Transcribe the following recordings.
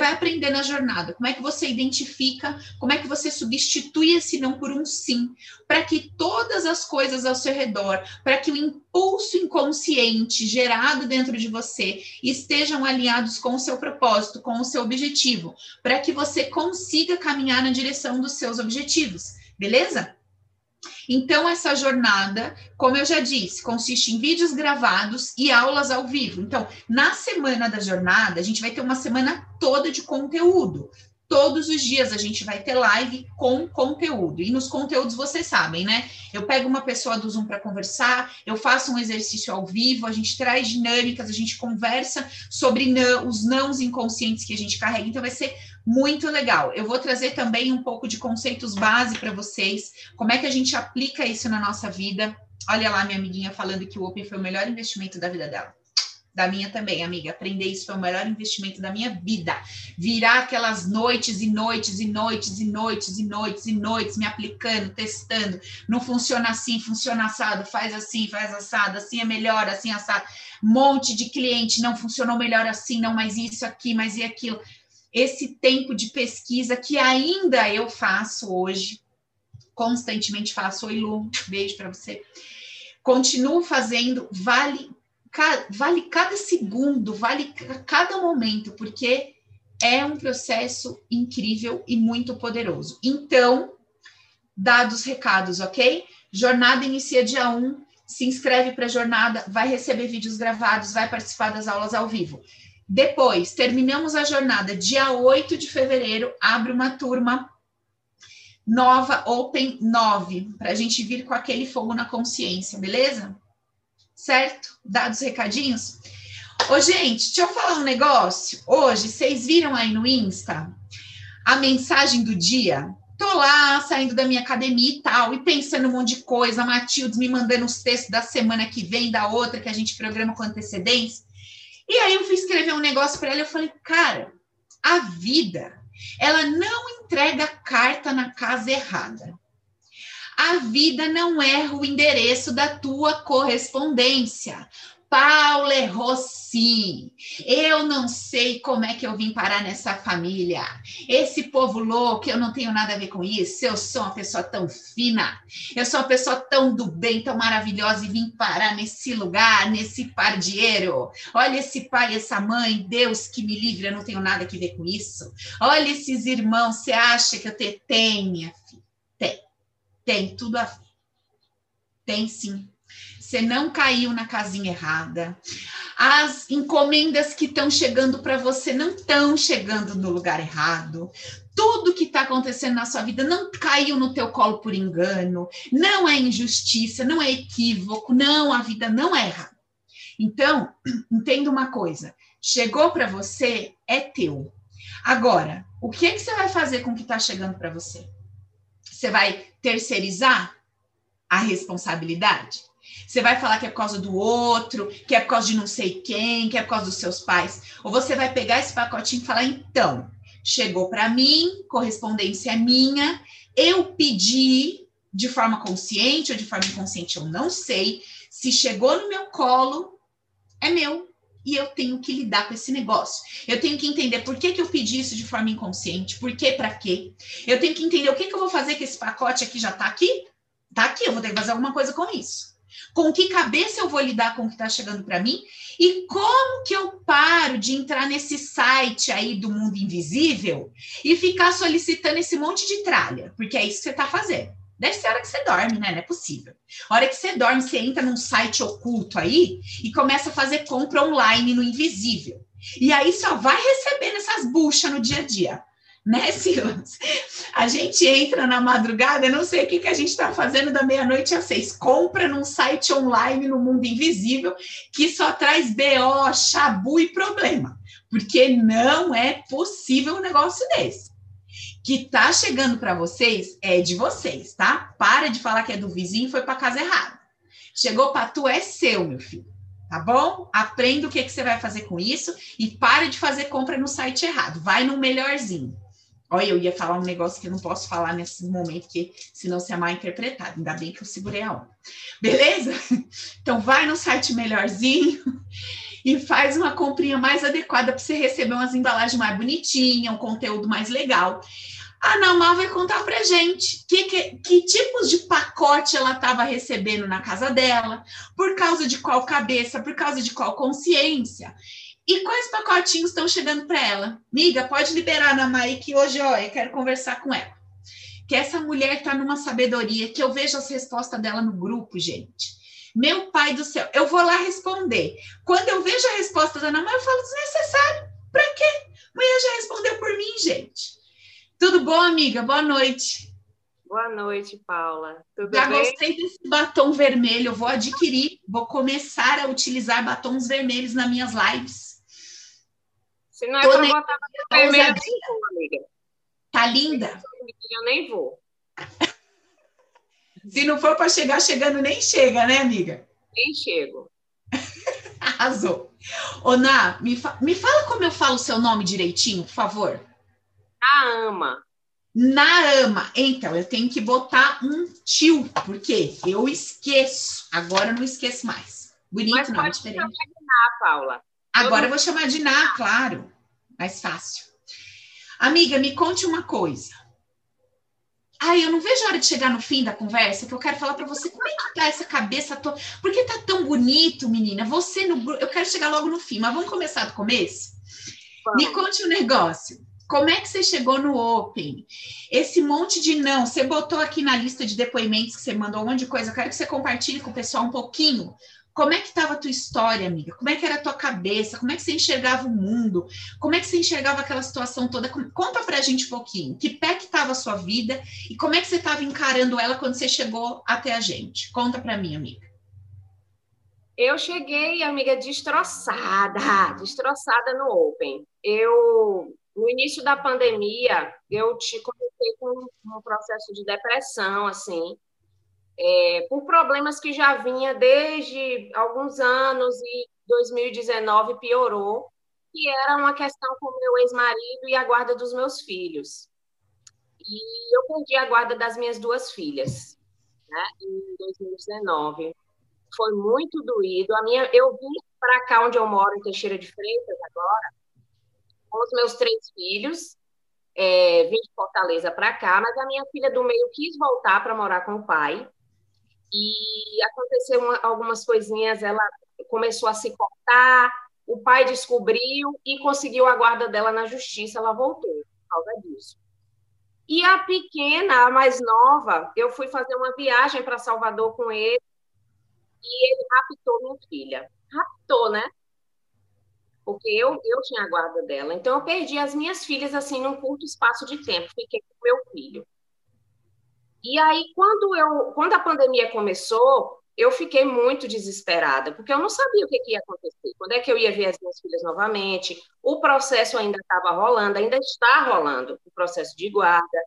vai aprender na jornada. Como é que você identifica, como é que você substitui esse não por um sim, para que todas as coisas ao seu redor, para que o impulso inconsciente gerado dentro de você estejam alinhados com o seu propósito, com o seu objetivo, para que você consiga caminhar na direção dos seus objetivos, beleza? Então, essa jornada, como eu já disse, consiste em vídeos gravados e aulas ao vivo. Então, na semana da jornada, a gente vai ter uma semana toda de conteúdo. Todos os dias a gente vai ter live com conteúdo. E nos conteúdos vocês sabem, né? Eu pego uma pessoa do Zoom para conversar, eu faço um exercício ao vivo, a gente traz dinâmicas, a gente conversa sobre não, os nãos inconscientes que a gente carrega. Então vai ser muito legal. Eu vou trazer também um pouco de conceitos base para vocês, como é que a gente aplica isso na nossa vida. Olha lá, minha amiguinha falando que o Open foi o melhor investimento da vida dela. Da minha também, amiga. Aprender isso foi o melhor investimento da minha vida. Virar aquelas noites e noites e noites e noites e noites e noites me aplicando, testando. Não funciona assim, funciona assado, faz assim, faz assado, assim é melhor, assim assado. Monte de cliente, não funcionou melhor assim, não, mas isso aqui, mas e aquilo esse tempo de pesquisa que ainda eu faço hoje, constantemente faço. Oi, Lu, beijo para você. Continuo fazendo, vale, vale cada segundo, vale cada momento, porque é um processo incrível e muito poderoso. Então, dados recados, ok? Jornada inicia dia 1, se inscreve para a jornada, vai receber vídeos gravados, vai participar das aulas ao vivo. Depois, terminamos a jornada, dia 8 de fevereiro, abre uma turma nova, Open 9, para a gente vir com aquele fogo na consciência, beleza? Certo? Dados recadinhos? Ô, gente, deixa eu falar um negócio. Hoje, vocês viram aí no Insta a mensagem do dia? Tô lá, saindo da minha academia e tal, e pensando um monte de coisa, Matildes me mandando os textos da semana que vem, da outra, que a gente programa com antecedência. E aí eu fui escrever um negócio para ela, eu falei, cara, a vida, ela não entrega carta na casa errada. A vida não erra o endereço da tua correspondência. Paula Rossi. Eu não sei como é que eu vim parar nessa família. Esse povo louco, eu não tenho nada a ver com isso. Eu sou uma pessoa tão fina. Eu sou uma pessoa tão do bem, tão maravilhosa e vim parar nesse lugar, nesse pardieiro. Olha esse pai, essa mãe, Deus que me livre, eu não tenho nada a ver com isso. Olha esses irmãos, você acha que eu te... tenho, minha filha? Tem. Tem tudo a ver. Tem sim você não caiu na casinha errada. As encomendas que estão chegando para você não estão chegando no lugar errado. Tudo que está acontecendo na sua vida não caiu no teu colo por engano. Não é injustiça, não é equívoco, não, a vida não erra. Então, entenda uma coisa: chegou para você, é teu. Agora, o que, é que você vai fazer com o que está chegando para você? Você vai terceirizar a responsabilidade? Você vai falar que é por causa do outro, que é por causa de não sei quem, que é por causa dos seus pais. Ou você vai pegar esse pacotinho e falar: então, chegou para mim, correspondência é minha, eu pedi de forma consciente ou de forma inconsciente, eu não sei. Se chegou no meu colo, é meu. E eu tenho que lidar com esse negócio. Eu tenho que entender por que, que eu pedi isso de forma inconsciente, por que, para quê. Eu tenho que entender o que, que eu vou fazer com esse pacote aqui já está aqui. Está aqui, eu vou ter que fazer alguma coisa com isso. Com que cabeça eu vou lidar com o que está chegando para mim? E como que eu paro de entrar nesse site aí do mundo invisível e ficar solicitando esse monte de tralha? Porque é isso que você está fazendo. Deve ser a hora que você dorme, né? Não é possível. A hora que você dorme, você entra num site oculto aí e começa a fazer compra online no invisível. E aí só vai recebendo essas buchas no dia a dia né, Silas? A gente entra na madrugada, eu não sei o que, que a gente está fazendo da meia-noite às seis. Compra num site online no mundo invisível que só traz BO, chabu e problema. Porque não é possível um negócio desse. Que tá chegando para vocês é de vocês, tá? Para de falar que é do vizinho e foi para casa errada. Chegou para tu, é seu, meu filho tá bom? Aprenda o que, que você vai fazer com isso e para de fazer compra no site errado. Vai no melhorzinho. Olha, eu ia falar um negócio que eu não posso falar nesse momento, que senão se é mal interpretado. Ainda bem que eu segurei a onda. Beleza? Então, vai no site melhorzinho e faz uma comprinha mais adequada para você receber umas embalagens mais bonitinhas, um conteúdo mais legal. A Namal vai contar para gente que, que, que, tipos de pacote ela estava recebendo na casa dela, por causa de qual cabeça, por causa de qual consciência. E quais pacotinhos estão chegando para ela? Miga, pode liberar na Mai que hoje ó, eu quero conversar com ela. Que essa mulher está numa sabedoria que eu vejo as respostas dela no grupo, gente. Meu pai do céu, eu vou lá responder. Quando eu vejo a resposta da Ana Maria, eu falo desnecessário. Para quê? Mulher já respondeu por mim, gente. Tudo bom, amiga? Boa noite. Boa noite, Paula. Tudo já bem? gostei desse batom vermelho. Eu vou adquirir, vou começar a utilizar batons vermelhos nas minhas lives. Se não é para botar vermelho, eu nem vou, amiga. Tá linda? Eu nem vou. Se não for para chegar chegando, nem chega, né, amiga? Nem chego. Arrasou. Ô, Ná, me, fa me fala como eu falo o seu nome direitinho, por favor. Naama. Naama. Então, eu tenho que botar um tio, porque eu esqueço. Agora eu não esqueço mais. Bonito, Mas não, pode diferente. Chamar de Ná, Paula. Agora eu vou chamar de Ná, claro. Mais fácil. Amiga, me conte uma coisa. Ai, eu não vejo a hora de chegar no fim da conversa, que eu quero falar para você como é que tá essa cabeça toda. Por que tá tão bonito, menina? Você no Eu quero chegar logo no fim, mas vamos começar do começo? Vamos. Me conte um negócio. Como é que você chegou no Open? Esse monte de não, você botou aqui na lista de depoimentos que você mandou um monte de coisa. Eu quero que você compartilhe com o pessoal um pouquinho como é que estava a tua história, amiga? Como é que era a tua cabeça? Como é que você enxergava o mundo? Como é que você enxergava aquela situação toda? Conta pra gente um pouquinho. Que pé que estava a sua vida e como é que você estava encarando ela quando você chegou até a gente? Conta para mim, amiga. Eu cheguei, amiga, destroçada, destroçada no Open. Eu, no início da pandemia, eu te comecei com um processo de depressão, assim, é, por problemas que já vinha desde alguns anos e 2019 piorou, que era uma questão com meu ex-marido e a guarda dos meus filhos. E eu perdi a guarda das minhas duas filhas, né, em 2019. Foi muito doído. A minha, eu vim para cá onde eu moro, em Teixeira de Freitas, agora, com os meus três filhos. É, vim de Fortaleza para cá, mas a minha filha do meio quis voltar para morar com o pai e aconteceu uma, algumas coisinhas, ela começou a se cortar, o pai descobriu e conseguiu a guarda dela na justiça, ela voltou por causa disso. E a pequena, a mais nova, eu fui fazer uma viagem para Salvador com ele e ele raptou minha filha. Raptou, né? Porque eu, eu tinha a guarda dela. Então, eu perdi as minhas filhas, assim, num curto espaço de tempo. Fiquei com meu filho. E aí, quando, eu, quando a pandemia começou, eu fiquei muito desesperada, porque eu não sabia o que, que ia acontecer, quando é que eu ia ver as minhas filhas novamente. O processo ainda estava rolando, ainda está rolando o processo de guarda.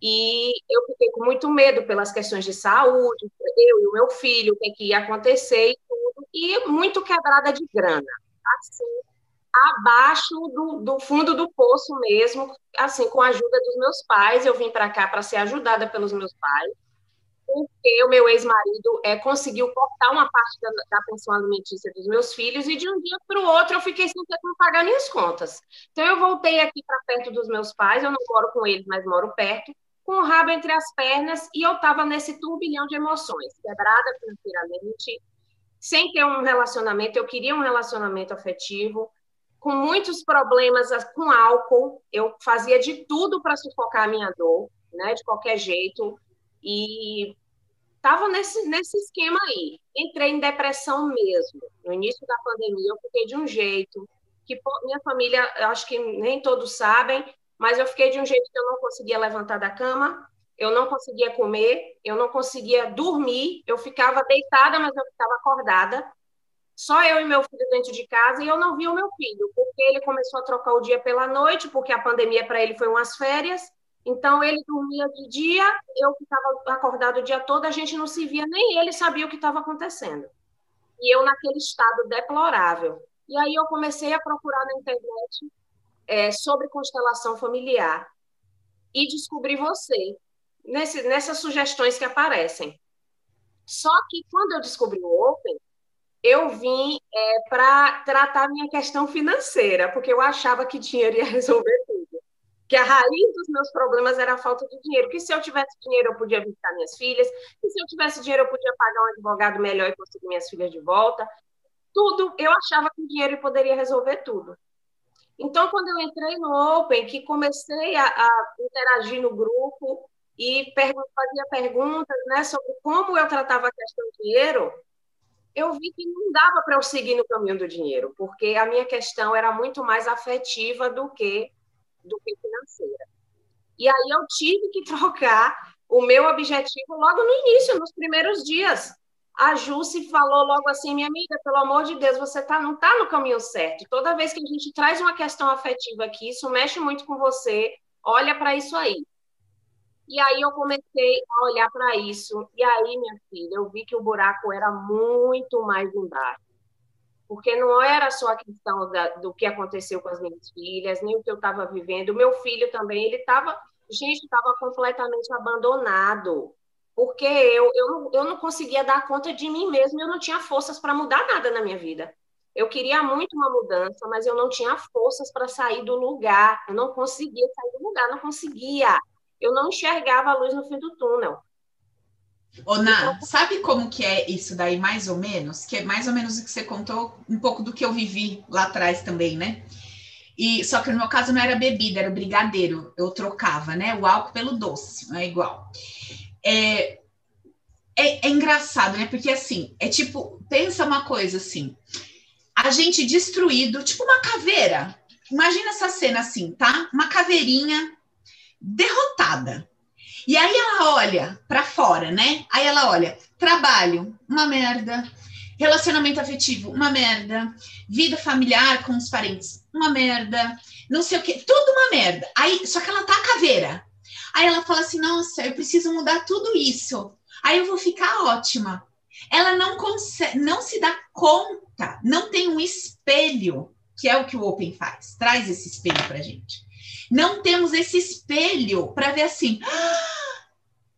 E eu fiquei com muito medo pelas questões de saúde, eu e o meu filho, o que, que ia acontecer e tudo, e muito quebrada de grana. Assim, abaixo do, do, fundo do poço mesmo, assim, com a ajuda dos meus pais. Eu vim para cá para ser ajudada pelos meus pais, porque o meu ex-marido é, conseguiu cortar uma parte da, da, pensão alimentícia dos meus filhos e de um dia para o outro eu fiquei sem ter como pagar minhas contas. Então eu voltei aqui para perto dos meus pais, eu não moro com eles, mas moro perto, com o rabo entre as pernas e eu estava nesse turbilhão de emoções, quebrada financeiramente, sem ter um relacionamento, eu queria um relacionamento afetivo, com muitos problemas com álcool. Eu fazia de tudo para sufocar a minha dor, né, de qualquer jeito. E estava nesse, nesse esquema aí. Entrei em depressão mesmo. No início da pandemia, eu fiquei de um jeito que minha família, acho que nem todos sabem, mas eu fiquei de um jeito que eu não conseguia levantar da cama, eu não conseguia comer, eu não conseguia dormir, eu ficava deitada, mas eu ficava acordada só eu e meu filho dentro de casa e eu não vi o meu filho, porque ele começou a trocar o dia pela noite, porque a pandemia para ele foi umas férias. Então ele dormia de dia, eu ficava acordado o dia todo, a gente não se via, nem ele sabia o que estava acontecendo. E eu naquele estado deplorável. E aí eu comecei a procurar na internet é, sobre constelação familiar e descobri você nesse, nessas sugestões que aparecem. Só que quando eu descobri o Open, eu vim é, para tratar minha questão financeira, porque eu achava que dinheiro ia resolver tudo. Que a raiz dos meus problemas era a falta de dinheiro. Que se eu tivesse dinheiro, eu podia visitar minhas filhas. Que se eu tivesse dinheiro, eu podia pagar um advogado melhor e conseguir minhas filhas de volta. Tudo, eu achava que o dinheiro poderia resolver tudo. Então, quando eu entrei no Open, que comecei a, a interagir no grupo e fazia perguntas né, sobre como eu tratava a questão do dinheiro, eu vi que não dava para eu seguir no caminho do dinheiro, porque a minha questão era muito mais afetiva do que do que financeira. E aí eu tive que trocar o meu objetivo logo no início, nos primeiros dias. A Jusce falou logo assim, minha amiga, pelo amor de Deus, você tá, não está no caminho certo. Toda vez que a gente traz uma questão afetiva aqui, isso mexe muito com você, olha para isso aí. E aí eu comecei a olhar para isso. E aí, minha filha, eu vi que o buraco era muito mais embaixo. Porque não era só a questão da, do que aconteceu com as minhas filhas, nem o que eu estava vivendo. O meu filho também, ele estava, gente, estava completamente abandonado. Porque eu, eu, eu não conseguia dar conta de mim mesma, eu não tinha forças para mudar nada na minha vida. Eu queria muito uma mudança, mas eu não tinha forças para sair do lugar. Eu não conseguia sair do lugar, não conseguia eu não enxergava a luz no fim do túnel. Ô, Ná, então, sabe como que é isso daí, mais ou menos? Que é mais ou menos o que você contou, um pouco do que eu vivi lá atrás também, né? E, só que no meu caso não era bebida, era o brigadeiro. Eu trocava, né? O álcool pelo doce, não é igual. É, é, é engraçado, né? Porque assim, é tipo, pensa uma coisa assim, a gente destruído, tipo uma caveira. Imagina essa cena assim, tá? Uma caveirinha derrotada. E aí ela olha para fora, né? Aí ela olha, trabalho, uma merda. Relacionamento afetivo, uma merda. Vida familiar com os parentes, uma merda. Não sei o que, tudo uma merda. Aí, só que ela tá caveira. Aí ela fala assim: "Nossa, eu preciso mudar tudo isso. Aí eu vou ficar ótima". Ela não consegue, não se dá conta, não tem um espelho, que é o que o Open faz. Traz esse espelho pra gente. Não temos esse espelho para ver assim, ah,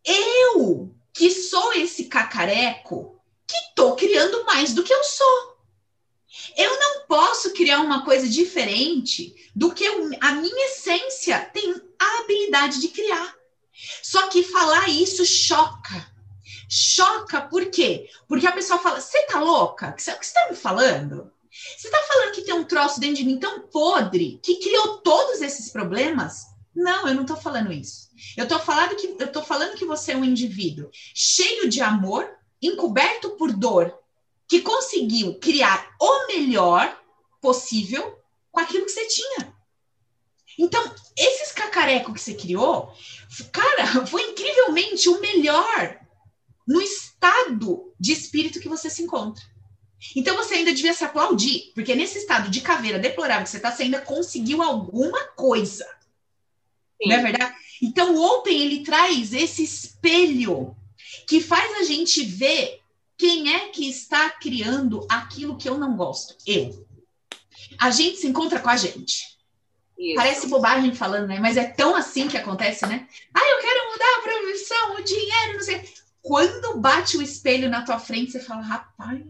eu que sou esse cacareco que estou criando mais do que eu sou. Eu não posso criar uma coisa diferente do que eu, a minha essência tem a habilidade de criar. Só que falar isso choca. Choca por quê? Porque a pessoa fala: Você tá louca? O que você está me falando? Você está falando que tem um troço dentro de mim tão podre que criou todos esses problemas? Não, eu não estou falando isso. Eu estou falando que eu tô falando que você é um indivíduo cheio de amor, encoberto por dor, que conseguiu criar o melhor possível com aquilo que você tinha. Então, esses cacarecos que você criou, cara, foi incrivelmente o melhor no estado de espírito que você se encontra. Então você ainda devia se aplaudir, porque nesse estado de caveira deplorável que você está, você ainda conseguiu alguma coisa. Sim. Não é verdade? Então o Open ele traz esse espelho que faz a gente ver quem é que está criando aquilo que eu não gosto. Eu. A gente se encontra com a gente. Isso. Parece bobagem falando, né? Mas é tão assim que acontece, né? Ah, eu quero mudar a profissão, o dinheiro, não sei. Quando bate o espelho na tua frente, você fala, rapaz,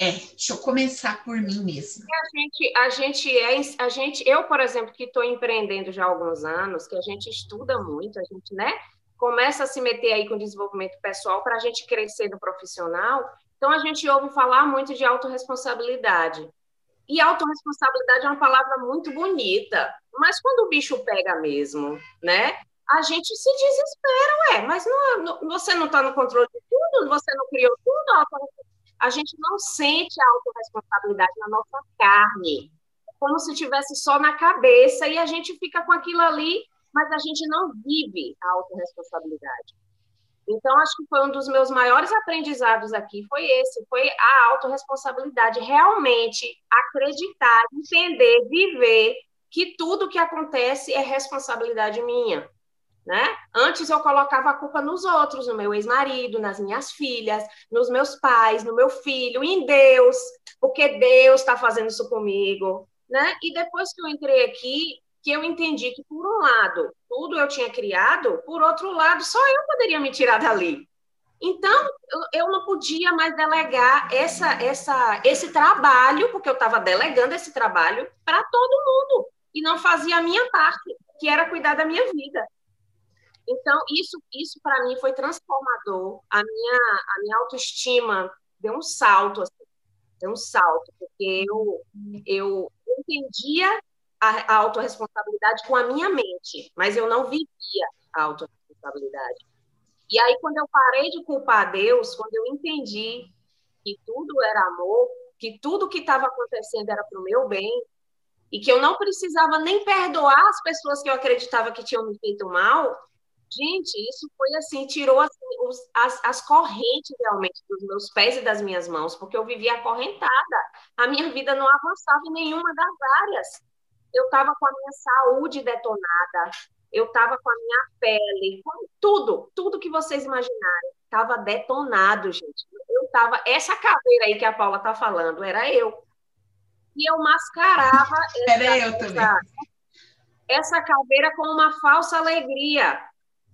é, deixa eu começar por mim mesma. A gente, a gente é, a gente, eu, por exemplo, que estou empreendendo já há alguns anos, que a gente estuda muito, a gente, né, começa a se meter aí com desenvolvimento pessoal para a gente crescer no profissional. Então a gente ouve falar muito de autorresponsabilidade. E autorresponsabilidade é uma palavra muito bonita, mas quando o bicho pega mesmo, né? A gente se desespera, ué, mas não, não, você não está no controle de tudo, você não criou tudo, a a gente não sente a autorresponsabilidade na nossa carne, como se tivesse só na cabeça e a gente fica com aquilo ali, mas a gente não vive a autorresponsabilidade. Então, acho que foi um dos meus maiores aprendizados aqui, foi esse, foi a autorresponsabilidade, realmente acreditar, entender, viver que tudo que acontece é responsabilidade minha. Né? Antes eu colocava a culpa nos outros, no meu ex-marido, nas minhas filhas, nos meus pais, no meu filho, em Deus, porque Deus está fazendo isso comigo, né? E depois que eu entrei aqui, que eu entendi que por um lado tudo eu tinha criado, por outro lado só eu poderia me tirar dali. Então, eu não podia mais delegar essa, essa, esse trabalho, porque eu estava delegando esse trabalho para todo mundo, e não fazia a minha parte, que era cuidar da minha vida. Então, isso, isso para mim foi transformador. A minha, a minha autoestima deu um salto, assim, deu um salto, porque eu, eu entendia a, a autorresponsabilidade com a minha mente, mas eu não vivia a autorresponsabilidade. E aí, quando eu parei de culpar Deus, quando eu entendi que tudo era amor, que tudo que estava acontecendo era para o meu bem, e que eu não precisava nem perdoar as pessoas que eu acreditava que tinham me feito mal, gente, isso foi assim, tirou assim, os, as, as correntes realmente dos meus pés e das minhas mãos, porque eu vivia acorrentada. A minha vida não avançava em nenhuma das áreas. Eu estava com a minha saúde detonada, eu estava com a minha pele, com tudo, tudo que vocês imaginarem, estava detonado, gente. Eu estava, essa caveira aí que a Paula está falando, era eu. E eu mascarava essa, era eu também. Essa, essa caveira com uma falsa alegria.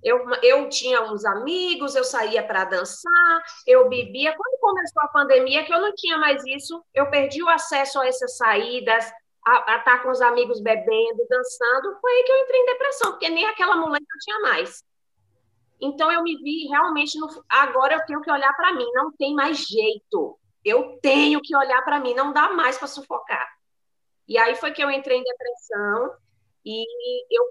Eu, eu tinha uns amigos, eu saía para dançar, eu bebia. Quando começou a pandemia, que eu não tinha mais isso, eu perdi o acesso a essas saídas, a, estar tá com os amigos bebendo, dançando, foi aí que eu entrei em depressão, porque nem aquela mulher eu tinha mais. Então eu me vi realmente no, agora eu tenho que olhar para mim, não tem mais jeito. Eu tenho que olhar para mim, não dá mais para sufocar. E aí foi que eu entrei em depressão e eu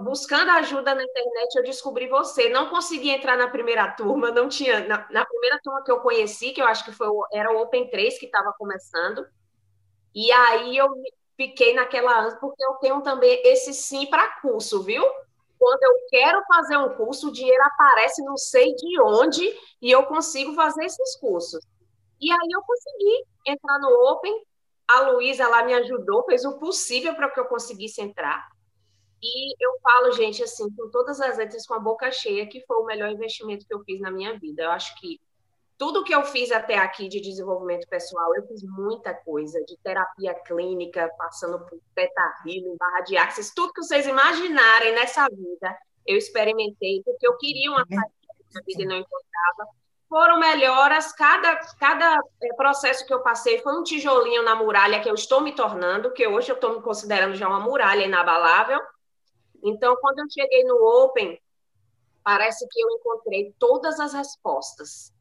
buscando ajuda na internet eu descobri você. Não consegui entrar na primeira turma, não tinha na, na primeira turma que eu conheci, que eu acho que foi era o Open 3 que estava começando. E aí eu fiquei naquela porque eu tenho também esse sim para curso, viu? Quando eu quero fazer um curso, o dinheiro aparece não sei de onde e eu consigo fazer esses cursos. E aí eu consegui entrar no Open. A Luísa lá me ajudou, fez o possível para que eu conseguisse entrar. E eu falo, gente, assim, com todas as letras, com a boca cheia, que foi o melhor investimento que eu fiz na minha vida. Eu acho que tudo que eu fiz até aqui de desenvolvimento pessoal, eu fiz muita coisa, de terapia clínica, passando por teta healing, barra de axis, tudo que vocês imaginarem nessa vida, eu experimentei, porque eu queria uma saída da vida e não encontrava. Foram melhoras, cada, cada é, processo que eu passei foi um tijolinho na muralha que eu estou me tornando, que hoje eu estou me considerando já uma muralha inabalável. Então, quando eu cheguei no Open, parece que eu encontrei todas as respostas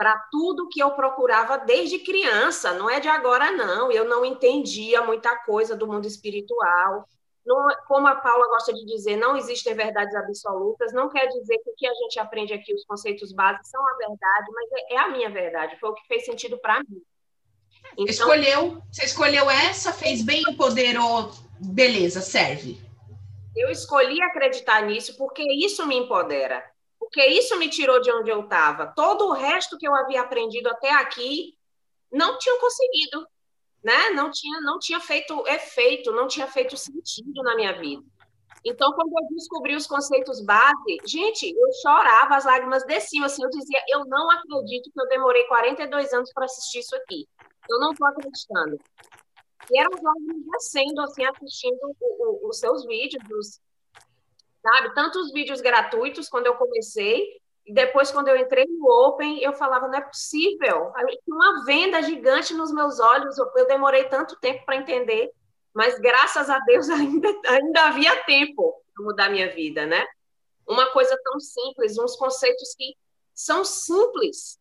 para tudo que eu procurava desde criança, não é de agora, não. Eu não entendia muita coisa do mundo espiritual. Não, como a Paula gosta de dizer, não existem verdades absolutas. Não quer dizer que o que a gente aprende aqui, os conceitos básicos, são a verdade, mas é, é a minha verdade. Foi o que fez sentido para mim. Então, escolheu, você escolheu essa, fez bem, empoderou, beleza, serve. Eu escolhi acreditar nisso porque isso me empodera porque isso me tirou de onde eu estava. Todo o resto que eu havia aprendido até aqui não tinha conseguido, né? Não tinha, não tinha feito efeito, não tinha feito sentido na minha vida. Então, quando eu descobri os conceitos base, gente, eu chorava, as lágrimas desciam, assim, eu dizia, eu não acredito que eu demorei 42 anos para assistir isso aqui. Eu não estou acreditando. E eram lágrimas descendo, assim, assistindo o, o, os seus vídeos, os, sabe? Tantos vídeos gratuitos quando eu comecei, e depois, quando eu entrei no Open, eu falava, não é possível. Uma venda gigante nos meus olhos, eu demorei tanto tempo para entender, mas graças a Deus ainda, ainda havia tempo para mudar minha vida, né? Uma coisa tão simples, uns conceitos que são simples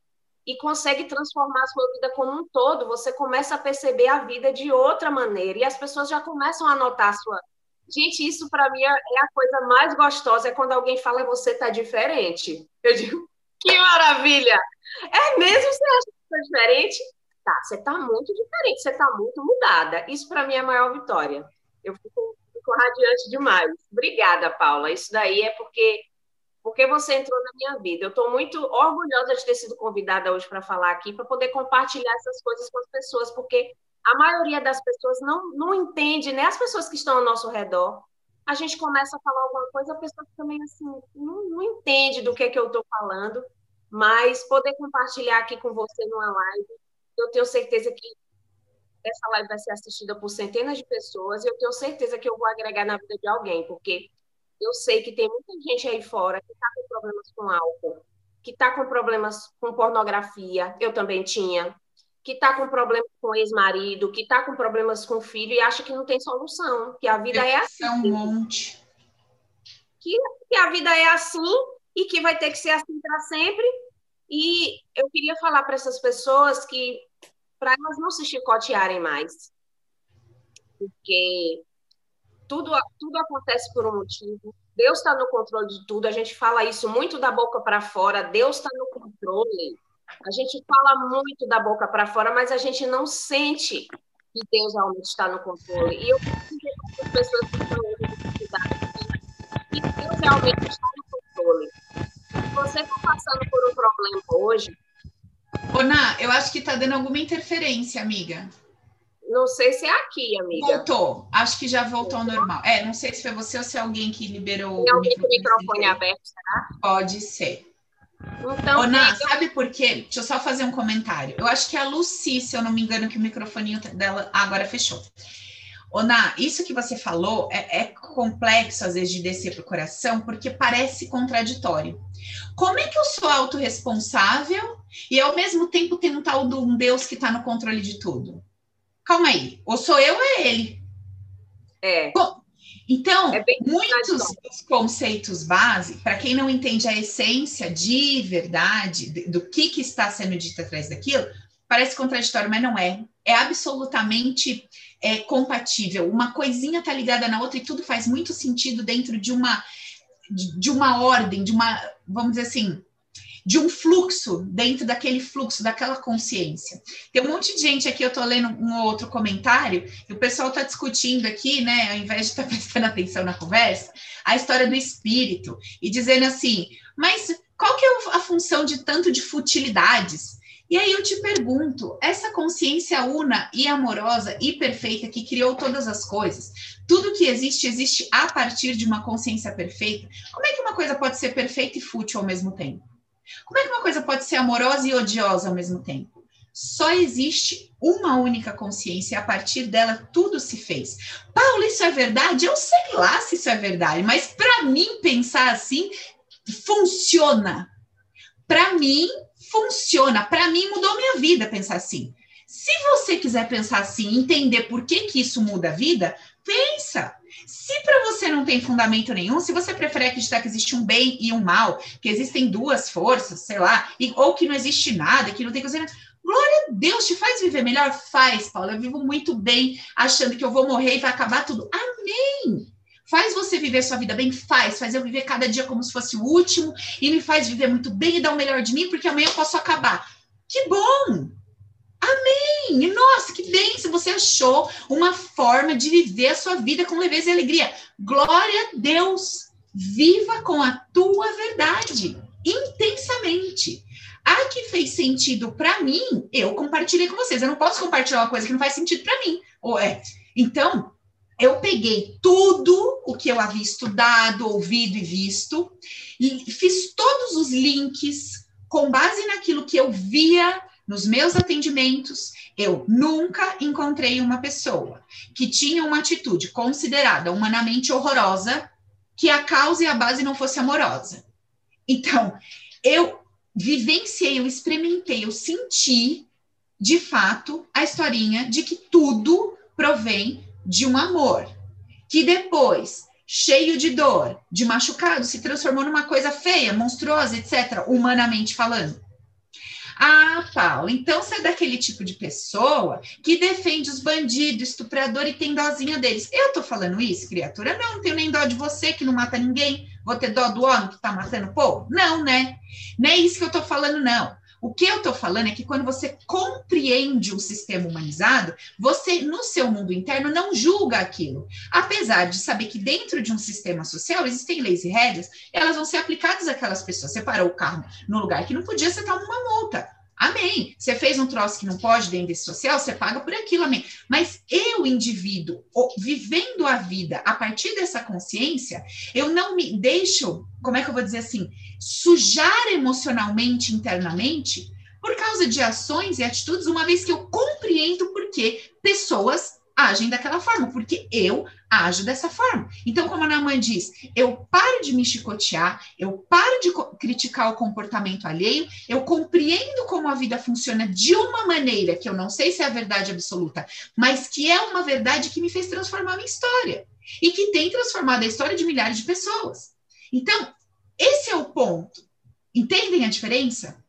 e consegue transformar a sua vida como um todo. Você começa a perceber a vida de outra maneira e as pessoas já começam a notar a sua, Gente, isso para mim é, é a coisa mais gostosa, é quando alguém fala você tá diferente. Eu digo, que maravilha! É mesmo? Você acha que tá diferente? Tá, você tá muito diferente, você tá muito mudada. Isso para mim é a maior vitória. Eu fico, fico radiante demais. Obrigada, Paula. Isso daí é porque porque você entrou na minha vida. Eu estou muito orgulhosa de ter sido convidada hoje para falar aqui, para poder compartilhar essas coisas com as pessoas, porque a maioria das pessoas não, não entende, né? As pessoas que estão ao nosso redor. A gente começa a falar alguma coisa, a pessoa também assim, não, não entende do que, é que eu estou falando, mas poder compartilhar aqui com você numa live, eu tenho certeza que essa live vai ser assistida por centenas de pessoas e eu tenho certeza que eu vou agregar na vida de alguém, porque eu sei que tem muita gente aí fora que está com problemas com álcool. que está com problemas com pornografia, eu também tinha, que está com problemas com ex-marido, que está com problemas com filho e acha que não tem solução, que a vida é assim. É um monte. Que, que a vida é assim e que vai ter que ser assim para sempre. E eu queria falar para essas pessoas que para elas não se chicotearem mais. Porque tudo, tudo acontece por um motivo. Deus está no controle de tudo. A gente fala isso muito da boca para fora. Deus está no controle. A gente fala muito da boca para fora, mas a gente não sente que Deus realmente está no controle. E eu dizer para as pessoas que estão ouvindo que Deus realmente está no controle. Se você está passando por um problema hoje. Ô, Ná, eu acho que está dando alguma interferência, amiga. Não sei se é aqui, amiga. Voltou. Acho que já voltou ao normal. É, não sei se foi você ou se é alguém que liberou. Tem alguém com o microfone aberto, será? Pode ser. Então, sabe por quê? Deixa eu só fazer um comentário. Eu acho que é a Lucy, se eu não me engano, que o microfoninho dela agora fechou. Ná, isso que você falou é, é complexo, às vezes, de descer para o coração, porque parece contraditório. Como é que eu sou autorresponsável e, ao mesmo tempo, tem um tal de um Deus que está no controle de tudo? Calma aí, ou sou eu ou é ele? É. Bom, então, é muitos dos conceitos base, para quem não entende a essência de verdade, do que, que está sendo dito atrás daquilo, parece contraditório, mas não é. É absolutamente é, compatível. Uma coisinha está ligada na outra e tudo faz muito sentido dentro de uma, de, de uma ordem, de uma, vamos dizer assim, de um fluxo dentro daquele fluxo, daquela consciência. Tem um monte de gente aqui, eu estou lendo um outro comentário, e o pessoal está discutindo aqui, né, ao invés de estar tá prestando atenção na conversa, a história do espírito, e dizendo assim, mas qual que é a função de tanto de futilidades? E aí eu te pergunto, essa consciência una e amorosa e perfeita que criou todas as coisas, tudo que existe existe a partir de uma consciência perfeita. Como é que uma coisa pode ser perfeita e fútil ao mesmo tempo? Como é que uma coisa pode ser amorosa e odiosa ao mesmo tempo? Só existe uma única consciência e a partir dela tudo se fez. Paulo, isso é verdade? Eu sei lá se isso é verdade, mas para mim pensar assim funciona. Para mim funciona. Para mim mudou minha vida pensar assim. Se você quiser pensar assim, entender por que que isso muda a vida, pensa. Se para você não tem fundamento nenhum, se você prefere acreditar que existe um bem e um mal, que existem duas forças, sei lá, e, ou que não existe nada, que não tem coisa. Glória a Deus, te faz viver melhor? Faz, Paulo. Eu vivo muito bem, achando que eu vou morrer e vai acabar tudo. Amém! Faz você viver sua vida bem? Faz. Faz eu viver cada dia como se fosse o último e me faz viver muito bem e dar o melhor de mim, porque amanhã eu posso acabar. Que bom! Amém! Nossa, que bem se você achou uma forma de viver a sua vida com leveza e alegria. Glória a Deus! Viva com a tua verdade, intensamente. A que fez sentido para mim, eu compartilhei com vocês. Eu não posso compartilhar uma coisa que não faz sentido para mim. Ou é. Então, eu peguei tudo o que eu havia estudado, ouvido e visto, e fiz todos os links com base naquilo que eu via nos meus atendimentos, eu nunca encontrei uma pessoa que tinha uma atitude considerada humanamente horrorosa que a causa e a base não fosse amorosa. Então, eu vivenciei, eu experimentei, eu senti de fato a historinha de que tudo provém de um amor, que depois, cheio de dor, de machucado, se transformou numa coisa feia, monstruosa, etc., humanamente falando. Ah, Paulo, então você é daquele tipo de pessoa que defende os bandidos, estuprador e tem dózinha deles. Eu tô falando isso, criatura? Não, não tenho nem dó de você que não mata ninguém. Vou ter dó do homem que tá matando o povo? Não, né? Nem é isso que eu tô falando, não. O que eu estou falando é que quando você compreende um sistema humanizado, você, no seu mundo interno, não julga aquilo. Apesar de saber que dentro de um sistema social existem leis e regras, elas vão ser aplicadas àquelas pessoas. Você parou o carro no lugar que não podia, você toma uma multa. Amém. Você fez um troço que não pode dentro desse social, você paga por aquilo, amém. Mas eu, indivíduo, vivendo a vida a partir dessa consciência, eu não me deixo, como é que eu vou dizer assim, sujar emocionalmente, internamente, por causa de ações e atitudes, uma vez que eu compreendo por que pessoas agem daquela forma, porque eu ajo dessa forma. Então, como a Ana diz, eu paro de me chicotear, eu paro de criticar o comportamento alheio, eu compreendo como a vida funciona de uma maneira que eu não sei se é a verdade absoluta, mas que é uma verdade que me fez transformar a minha história e que tem transformado a história de milhares de pessoas. Então, esse é o ponto. Entendem a diferença?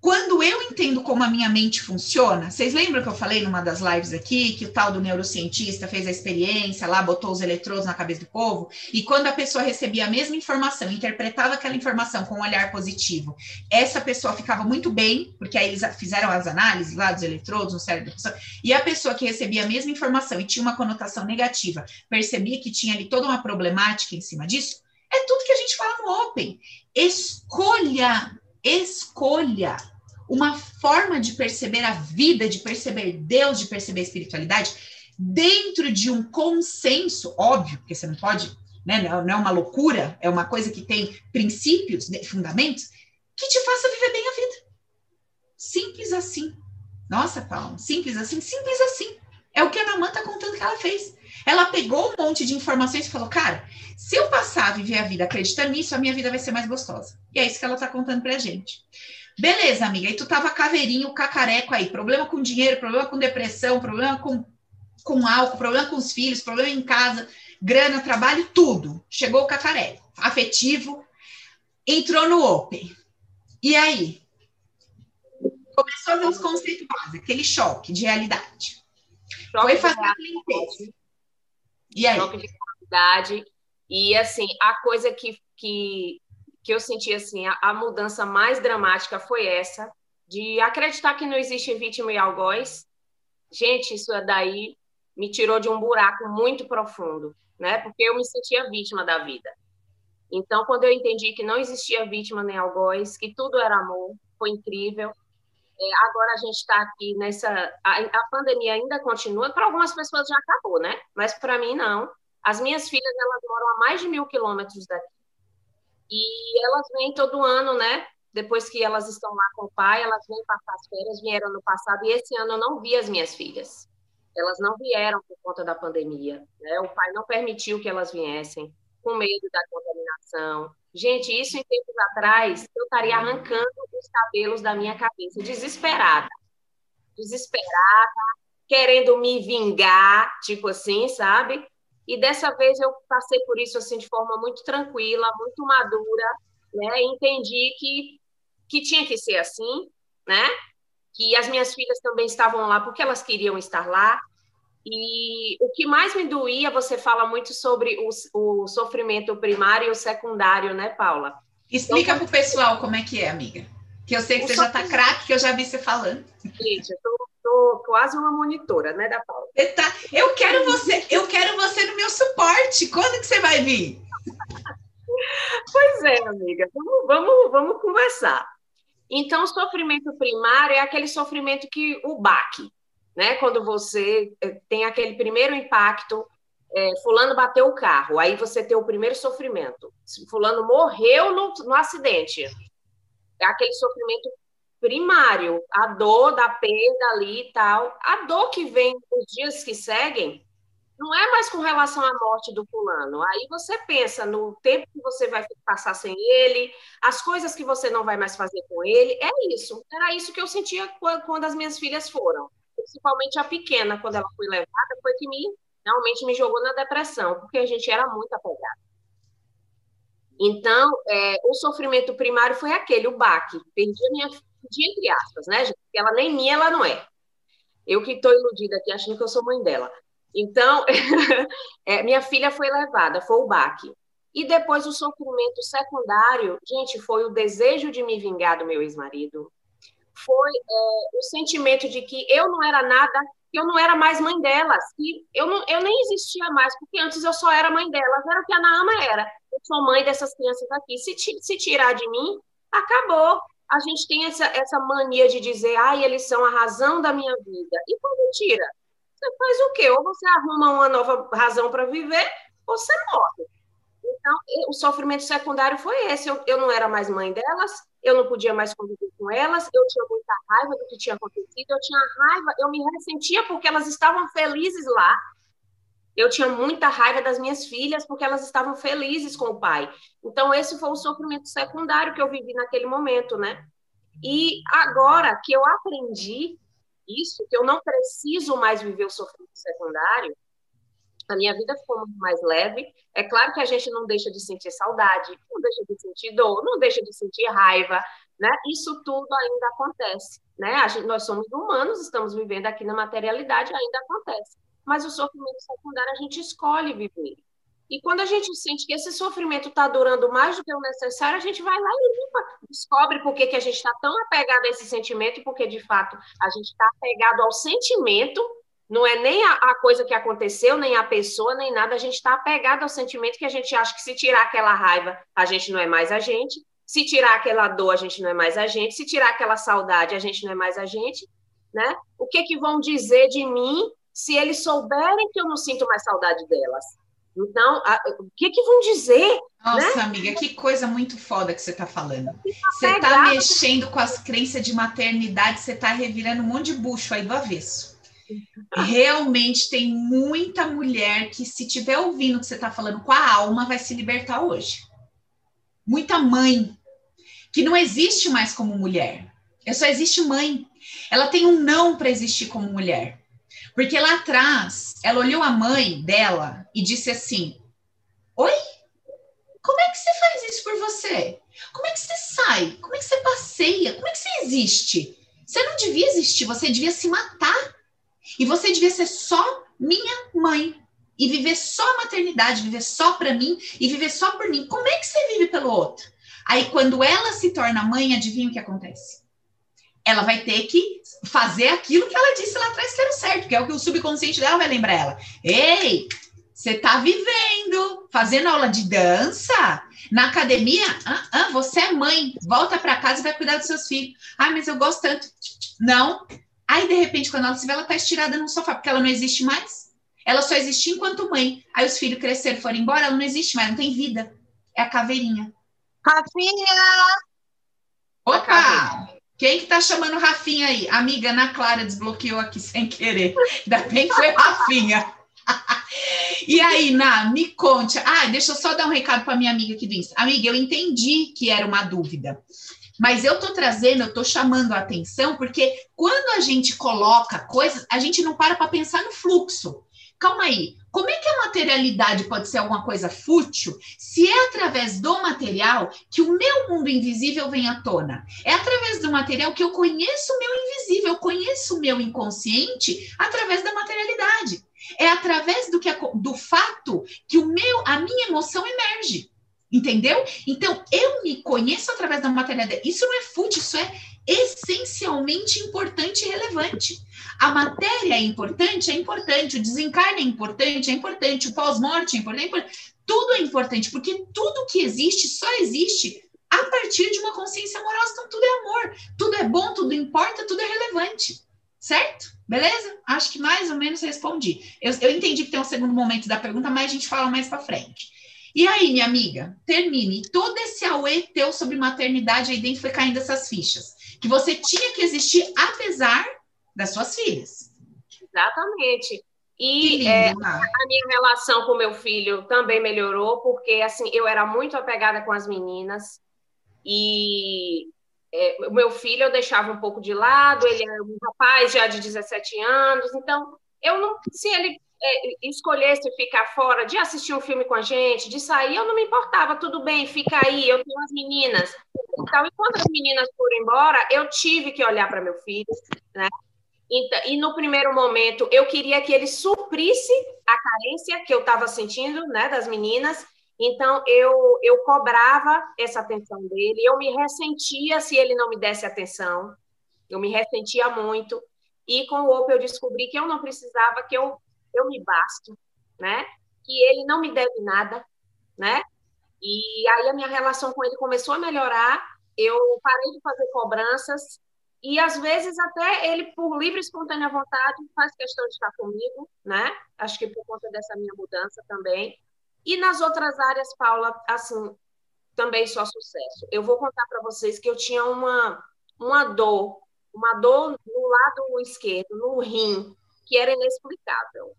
Quando eu entendo como a minha mente funciona, vocês lembram que eu falei numa das lives aqui que o tal do neurocientista fez a experiência lá, botou os eletrodos na cabeça do povo, e quando a pessoa recebia a mesma informação, interpretava aquela informação com um olhar positivo, essa pessoa ficava muito bem, porque aí eles fizeram as análises lá dos eletrodos no cérebro da pessoa, e a pessoa que recebia a mesma informação e tinha uma conotação negativa, percebia que tinha ali toda uma problemática em cima disso, é tudo que a gente fala no Open. Escolha, escolha uma forma de perceber a vida, de perceber Deus, de perceber a espiritualidade, dentro de um consenso, óbvio, porque você não pode, né, não é uma loucura, é uma coisa que tem princípios, né, fundamentos, que te faça viver bem a vida. Simples assim. Nossa, Paulo, simples assim, simples assim. É o que a Namã está contando que ela fez. Ela pegou um monte de informações e falou, cara, se eu passar a viver a vida acreditando nisso, a minha vida vai ser mais gostosa. E é isso que ela está contando pra gente. Beleza, amiga. E tu tava caveirinho, cacareco aí. Problema com dinheiro, problema com depressão, problema com, com álcool, problema com os filhos, problema em casa, grana, trabalho, tudo. Chegou o cacareco. Afetivo. Entrou no Open. E aí? Começou a ver os conceitos básicos, aquele choque de realidade. Choque Foi fazer a limpeza. E aí? Choque de realidade. E, assim, a coisa que, que que eu senti assim, a, a, mudança mais dramática foi essa, de acreditar que não existe vítima e algoz. Gente, isso daí me tirou de um buraco muito profundo, né? Porque eu me sentia vítima da vida. Então, quando eu entendi que não existia vítima nem algoz, que tudo era amor, foi incrível. É, agora a gente está aqui nessa. A, a pandemia ainda continua, para algumas pessoas já acabou, né? Mas para mim, não. As minhas filhas, elas moram a mais de mil quilômetros daqui e elas vêm todo ano, né? Depois que elas estão lá com o pai, elas vêm passar as férias, vieram no passado, e esse ano eu não vi as minhas filhas. Elas não vieram por conta da pandemia. Né? O pai não permitiu que elas viessem, com medo da contaminação. Gente, isso em tempos atrás, eu estaria arrancando os cabelos da minha cabeça, desesperada. Desesperada, querendo me vingar, tipo assim, sabe? E dessa vez eu passei por isso assim de forma muito tranquila, muito madura, né? Entendi que que tinha que ser assim, né? Que as minhas filhas também estavam lá porque elas queriam estar lá. E o que mais me doía, você fala muito sobre o, o sofrimento primário e o secundário, né, Paula? Explica então, para o pessoal como é que é, amiga. Que eu sei que você já está craque, que eu já vi você falando. Gente, eu tô sou quase uma monitora, né, da Paula. Tá. Eu quero você, eu quero você no meu suporte. Quando que você vai vir? pois é, amiga. Vamos, vamos, vamos conversar. Então, o sofrimento primário é aquele sofrimento que o baque, né? Quando você eh, tem aquele primeiro impacto, é, fulano bateu o carro, aí você tem o primeiro sofrimento. Fulano morreu no, no acidente. É aquele sofrimento primário, a dor da perda ali e tal. A dor que vem nos dias que seguem não é mais com relação à morte do fulano. Aí você pensa no tempo que você vai passar sem ele, as coisas que você não vai mais fazer com ele. É isso. Era isso que eu sentia quando as minhas filhas foram. Principalmente a pequena, quando ela foi levada, foi que me realmente me jogou na depressão, porque a gente era muito apegada. Então, é, o sofrimento primário foi aquele, o baque. Perdi a minha de entre aspas, né, gente? Porque ela nem minha, ela não é. Eu que estou iludida aqui, achando que eu sou mãe dela. Então, é, minha filha foi levada, foi o baque. E depois o sofrimento secundário, gente, foi o desejo de me vingar do meu ex-marido. Foi é, o sentimento de que eu não era nada, que eu não era mais mãe delas, que eu, não, eu nem existia mais, porque antes eu só era mãe delas, era o que a Naama era. Eu sou mãe dessas crianças aqui. Se, se tirar de mim, acabou a gente tem essa, essa mania de dizer, ai, eles são a razão da minha vida. E quando tira, você faz o quê? Ou você arruma uma nova razão para viver, ou você morre. Então, o sofrimento secundário foi esse. Eu, eu não era mais mãe delas, eu não podia mais conviver com elas, eu tinha muita raiva do que tinha acontecido, eu tinha raiva, eu me ressentia porque elas estavam felizes lá. Eu tinha muita raiva das minhas filhas porque elas estavam felizes com o pai. Então, esse foi o sofrimento secundário que eu vivi naquele momento, né? E agora que eu aprendi isso, que eu não preciso mais viver o sofrimento secundário, a minha vida ficou muito mais leve. É claro que a gente não deixa de sentir saudade, não deixa de sentir dor, não deixa de sentir raiva, né? Isso tudo ainda acontece, né? Gente, nós somos humanos, estamos vivendo aqui na materialidade, ainda acontece. Mas o sofrimento secundário a gente escolhe viver. E quando a gente sente que esse sofrimento está durando mais do que o necessário, a gente vai lá e limpa, descobre por que, que a gente está tão apegado a esse sentimento porque, de fato, a gente está apegado ao sentimento não é nem a, a, coisa que aconteceu, nem a pessoa, nem nada. A gente está apegado ao sentimento que a gente acha que se tirar aquela raiva, a gente não é mais a gente. Se tirar aquela dor, a gente não é mais a gente. Se tirar aquela saudade, a gente não é mais a gente. Né? O que, que vão dizer de mim se eles souberem que eu não sinto mais saudade delas? Então, a, o que, que vão dizer? Nossa, né? amiga, que coisa muito foda que você está falando. Você está mexendo com as crenças de maternidade, você está revirando um monte de bucho aí do avesso. Realmente tem muita mulher que, se tiver ouvindo o que você está falando com a alma, vai se libertar hoje. Muita mãe que não existe mais como mulher. É só existe mãe. Ela tem um não para existir como mulher. Porque lá atrás, ela olhou a mãe dela e disse assim: Oi? Como é que você faz isso por você? Como é que você sai? Como é que você passeia? Como é que você existe? Você não devia existir, você devia se matar. E você devia ser só minha mãe. E viver só a maternidade, viver só para mim e viver só por mim. Como é que você vive pelo outro? Aí, quando ela se torna mãe, adivinha o que acontece? Ela vai ter que fazer aquilo que ela disse lá atrás que era certo, que é o que o subconsciente dela vai lembrar ela. Ei, você tá vivendo, fazendo aula de dança, na academia, ah, ah, você é mãe, volta para casa e vai cuidar dos seus filhos. Ah, mas eu gosto tanto. Não, Aí, de repente, quando ela se vê, ela tá estirada no sofá, porque ela não existe mais. Ela só existe enquanto mãe. Aí os filhos cresceram, foram embora, ela não existe mais, não tem vida. É a caveirinha. Rafinha! Opa! Quem que tá chamando Rafinha aí? Amiga, Ana Clara desbloqueou aqui sem querer. Ainda bem que foi Rafinha. e aí, Ná, me conte. Ah, deixa eu só dar um recado para minha amiga aqui do. Amiga, eu entendi que era uma dúvida. Mas eu estou trazendo, eu estou chamando a atenção, porque quando a gente coloca coisas, a gente não para para pensar no fluxo. Calma aí, como é que a materialidade pode ser alguma coisa fútil se é através do material que o meu mundo invisível vem à tona? É através do material que eu conheço o meu invisível, eu conheço o meu inconsciente através da materialidade. É através do, que, do fato que o meu, a minha emoção emerge. Entendeu? Então, eu me conheço através da matéria. Isso não é fútil, isso é essencialmente importante e relevante. A matéria é importante, é importante. O desencarne é importante, é importante. O pós-morte é importante, é importante. Tudo é importante, porque tudo que existe só existe a partir de uma consciência amorosa. Então, tudo é amor, tudo é bom, tudo importa, tudo é relevante. Certo? Beleza? Acho que mais ou menos respondi. Eu, eu entendi que tem um segundo momento da pergunta, mas a gente fala mais para frente. E aí, minha amiga, termine. Todo esse auê teu sobre maternidade aí dentro foi caindo essas fichas. Que você tinha que existir apesar das suas filhas. Exatamente. E lindo, é, a minha relação com meu filho também melhorou, porque assim, eu era muito apegada com as meninas. E é, o meu filho eu deixava um pouco de lado, ele é um rapaz já de 17 anos, então eu não, se ele escolhesse ficar fora, de assistir um filme com a gente, de sair, eu não me importava, tudo bem, fica aí, eu tenho as meninas. Então, e quando as meninas foram embora, eu tive que olhar para meu filho, né? Então, e no primeiro momento, eu queria que ele suprisse a carência que eu estava sentindo, né, das meninas. Então, eu, eu cobrava essa atenção dele, eu me ressentia se ele não me desse atenção, eu me ressentia muito. E com o Open eu descobri que eu não precisava, que eu eu me basto, né? Que ele não me deve nada, né? E aí a minha relação com ele começou a melhorar, eu parei de fazer cobranças e às vezes até ele por livre e espontânea vontade faz questão de estar comigo, né? Acho que por conta dessa minha mudança também. E nas outras áreas, Paula, assim, também só sucesso. Eu vou contar para vocês que eu tinha uma, uma dor, uma dor no lado esquerdo, no rim, que era inexplicável.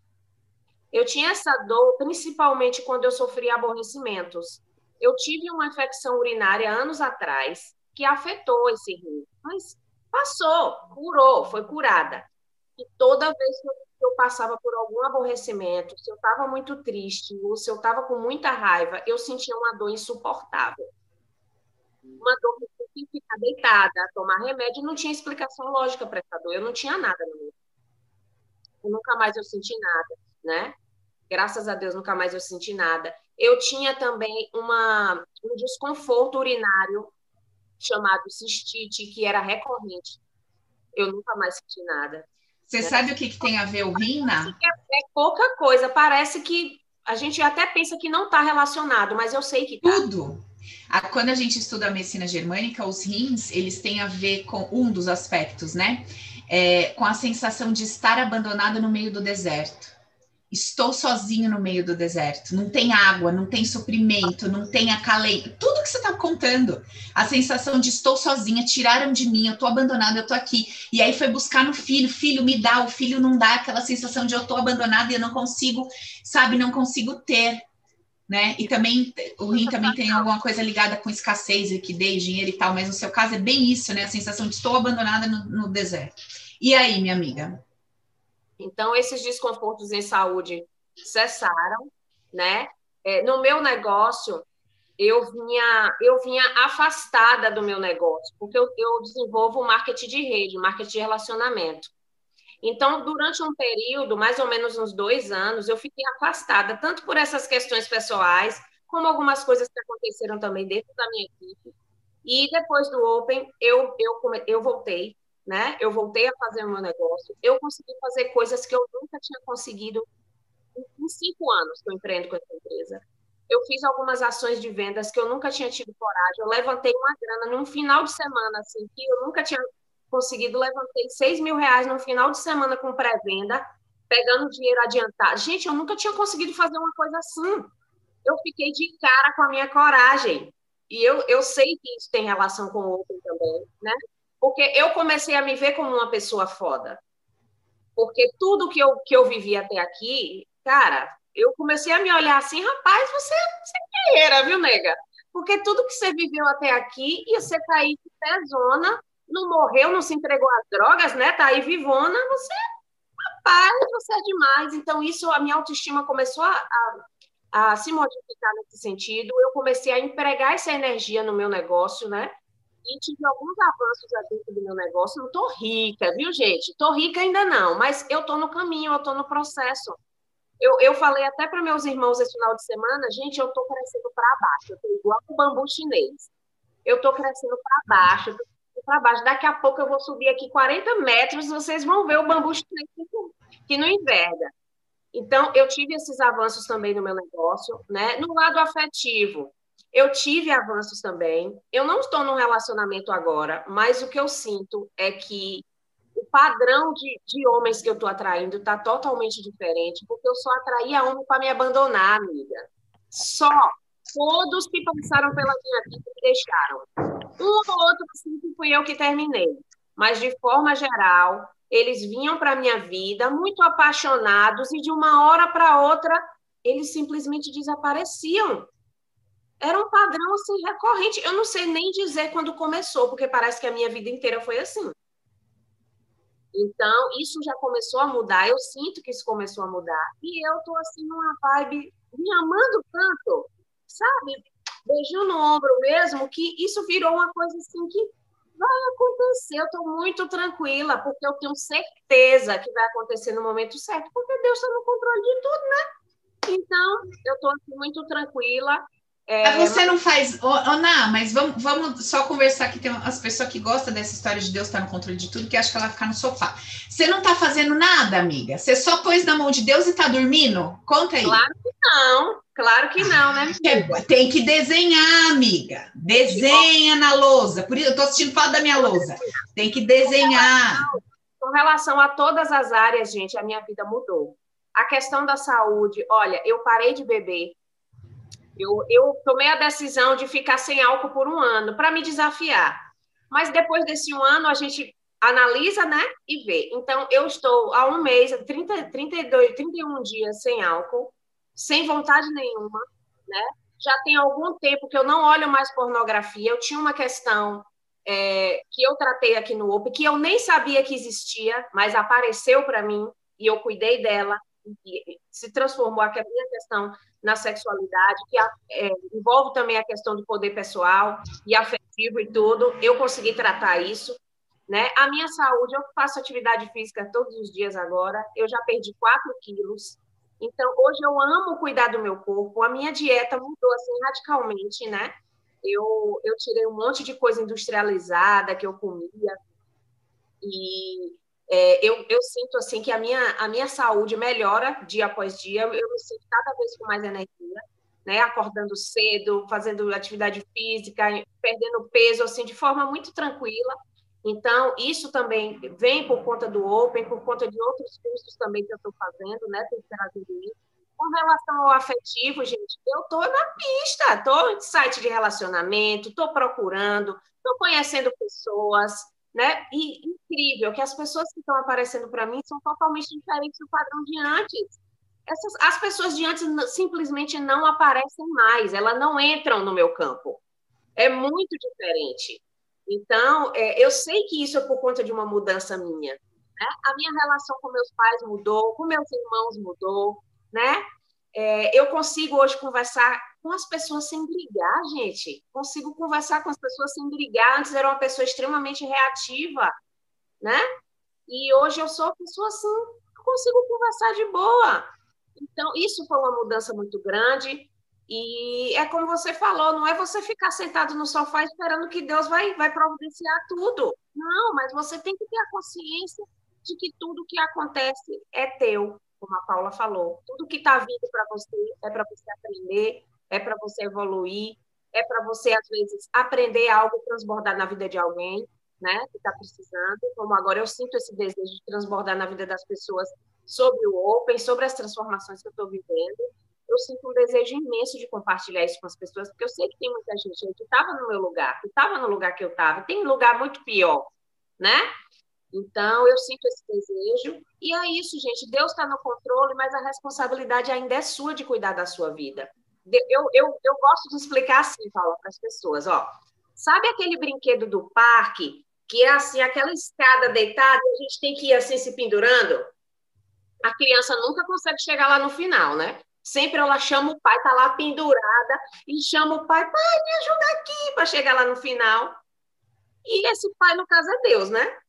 Eu tinha essa dor principalmente quando eu sofria aborrecimentos. Eu tive uma infecção urinária anos atrás que afetou esse rim, mas passou, curou, foi curada. E toda vez que eu passava por algum aborrecimento, se eu estava muito triste ou se eu estava com muita raiva, eu sentia uma dor insuportável. Uma dor que ficar deitada, tomar remédio, não tinha explicação lógica para essa dor, eu não tinha nada no meu. Nunca mais eu senti nada, né? Graças a Deus, nunca mais eu senti nada. Eu tinha também uma, um desconforto urinário chamado cistite, que era recorrente. Eu nunca mais senti nada. Você né? sabe o que, que, tem a ver o rim, É, é, pouca coisa. Parece que a gente até pensa que não está relacionado, mas eu sei que tá. Tudo. Quando a gente estuda a medicina germânica, os rins, eles têm a ver com um dos aspectos, né? É, com a sensação de estar abandonado no meio do deserto estou sozinho no meio do deserto, não tem água, não tem suprimento, não tem acalento, tudo que você está contando, a sensação de estou sozinha, tiraram de mim, eu estou abandonada, eu estou aqui, e aí foi buscar no filho, filho me dá, o filho não dá, aquela sensação de eu estou abandonada e eu não consigo, sabe, não consigo ter, né? E também o rim também tem alguma coisa ligada com escassez, liquidez, dinheiro e tal, mas no seu caso é bem isso, né? A sensação de estou abandonada no, no deserto. E aí, minha amiga? Então, esses desconfortos em saúde cessaram, né? É, no meu negócio, eu vinha, eu vinha afastada do meu negócio, porque eu, eu desenvolvo marketing de rede, marketing de relacionamento. Então, durante um período, mais ou menos uns dois anos, eu fiquei afastada, tanto por essas questões pessoais, como algumas coisas que aconteceram também dentro da minha equipe. E depois do Open, eu, eu, eu voltei né? Eu voltei a fazer o meu negócio, eu consegui fazer coisas que eu nunca tinha conseguido em cinco anos que eu empreendo com essa empresa. Eu fiz algumas ações de vendas que eu nunca tinha tido coragem. Eu levantei uma grana num final de semana, assim, que eu nunca tinha conseguido. Levantei seis mil reais num final de semana com pré-venda, pegando dinheiro adiantado. Gente, eu nunca tinha conseguido fazer uma coisa assim. Eu fiquei de cara com a minha coragem. E eu, eu sei que isso tem relação com o Open também, né? Porque eu comecei a me ver como uma pessoa foda. Porque tudo que eu, que eu vivi até aqui, cara, eu comecei a me olhar assim, rapaz, você, você é guerreira, viu, nega? Porque tudo que você viveu até aqui, e você tá aí de pezona, não morreu, não se entregou às drogas, né? Tá aí vivona, você, rapaz, você é demais. Então, isso, a minha autoestima começou a, a, a se modificar nesse sentido. Eu comecei a empregar essa energia no meu negócio, né? E tive alguns avanços dentro do meu negócio. Não estou rica, viu, gente? Estou rica ainda não, mas eu estou no caminho, eu estou no processo. Eu, eu falei até para meus irmãos esse final de semana, gente, eu estou crescendo para baixo, eu estou igual o bambu chinês. Eu estou crescendo para baixo, para baixo. Daqui a pouco eu vou subir aqui 40 metros, vocês vão ver o bambu chinês que não enverga. Então, eu tive esses avanços também no meu negócio, né? No lado afetivo, eu tive avanços também. Eu não estou num relacionamento agora, mas o que eu sinto é que o padrão de, de homens que eu estou atraindo está totalmente diferente, porque eu só atraía homem para me abandonar, amiga. Só. Todos que passaram pela minha vida me deixaram. Um ou outro, assim, fui eu que terminei. Mas, de forma geral, eles vinham para a minha vida muito apaixonados e, de uma hora para outra, eles simplesmente desapareciam era um padrão assim recorrente. Eu não sei nem dizer quando começou, porque parece que a minha vida inteira foi assim. Então, isso já começou a mudar, eu sinto que isso começou a mudar. E eu tô assim numa vibe me amando tanto, sabe? Beijinho no ombro mesmo, que isso virou uma coisa assim que vai acontecer. Eu tô muito tranquila, porque eu tenho certeza que vai acontecer no momento certo, porque Deus está no controle de tudo, né? Então, eu tô assim, muito tranquila. É, mas você não faz. Oh, oh, não, mas vamos, vamos só conversar que tem as pessoas que gostam dessa história de Deus estar tá no controle de tudo, que acham que ela vai ficar no sofá. Você não está fazendo nada, amiga? Você só pôs na mão de Deus e está dormindo? Conta aí. Claro que não, claro que não, né? É, tem que desenhar, amiga. Desenha na lousa. Por isso, eu estou assistindo falar da minha lousa. Tem que desenhar. Com relação a todas as áreas, gente, a minha vida mudou. A questão da saúde, olha, eu parei de beber Eu, eu tomei a decisão de ficar sem álcool por um ano, para me desafiar. Mas depois desse um ano, a gente analisa, né, e vê. Então, eu estou há um mês, 30, 32, 31 dias sem álcool, sem vontade nenhuma, né? Já tem algum tempo que eu não olho mais pornografia. Eu tinha uma questão é, que eu tratei aqui no OP, que eu nem sabia que existia, mas apareceu para mim e eu cuidei dela. Se transformou a minha questão na sexualidade, que é, envolve também a questão do poder pessoal e afetivo e tudo. Eu consegui tratar isso. Né? A minha saúde, eu faço atividade física todos os dias agora, eu já perdi 4 quilos. Então, hoje eu amo cuidar do meu corpo, a minha dieta mudou assim radicalmente, né? Eu, eu tirei um monte de coisa industrializada que eu comia e é, eu, eu sinto assim que a minha, a minha saúde melhora dia após dia, eu me sinto cada vez com mais energia, né? Acordando cedo, fazendo atividade física, perdendo peso assim de forma muito tranquila. Então, isso também vem por conta do Open, por conta de outros cursos também que eu estou fazendo, né? Tem trazido isso. Com relação ao afetivo, gente, eu estou na pista, estou em site de relacionamento, estou procurando, estou conhecendo pessoas, né? E incrível que as pessoas que estão aparecendo para mim são totalmente diferentes do padrão de antes. Essas, as pessoas de antes simplesmente não aparecem mais, elas não entram no meu campo. É muito diferente. Então, é, eu sei que isso é por conta de uma mudança minha. Né? A minha relação com meus pais mudou, com meus irmãos mudou, né? É, eu consigo hoje conversar com as pessoas sem brigar, gente. Consigo conversar com as pessoas sem brigar. Antes era uma pessoa extremamente reativa, né? E hoje eu sou uma pessoa assim, consigo conversar de boa. Então, isso foi uma mudança muito grande. E é como você falou, não é você ficar sentado no sofá esperando que Deus vai, vai providenciar tudo. Não, mas você tem que ter a consciência de que tudo que acontece é teu, como a Paula falou. Tudo que está vindo para você é para você aprender, é para você evoluir, é para você, às vezes, aprender algo e transbordar na vida de alguém, né, que está precisando. Como agora eu sinto esse desejo de transbordar na vida das pessoas sobre o Open, sobre as transformações que eu estou vivendo eu sinto um desejo imenso de compartilhar isso com as pessoas, porque eu sei que tem muita gente que estava no meu lugar, que estava no lugar que eu estava, tem lugar muito pior, né? Então, eu sinto esse desejo, e é isso, gente. Deus está no controle, mas a responsabilidade ainda é sua de cuidar da sua vida. Eu, eu, eu gosto de explicar assim, Paula, para as pessoas: ó, sabe aquele brinquedo do parque, que é assim, aquela escada deitada, a gente tem que ir assim se pendurando? A criança nunca consegue chegar lá no final, né? Sempre ela chama o pai, tá lá pendurada, e chama o pai, pai, me ajuda aqui, para chegar lá no final. E esse pai, no caso, é Deus, né?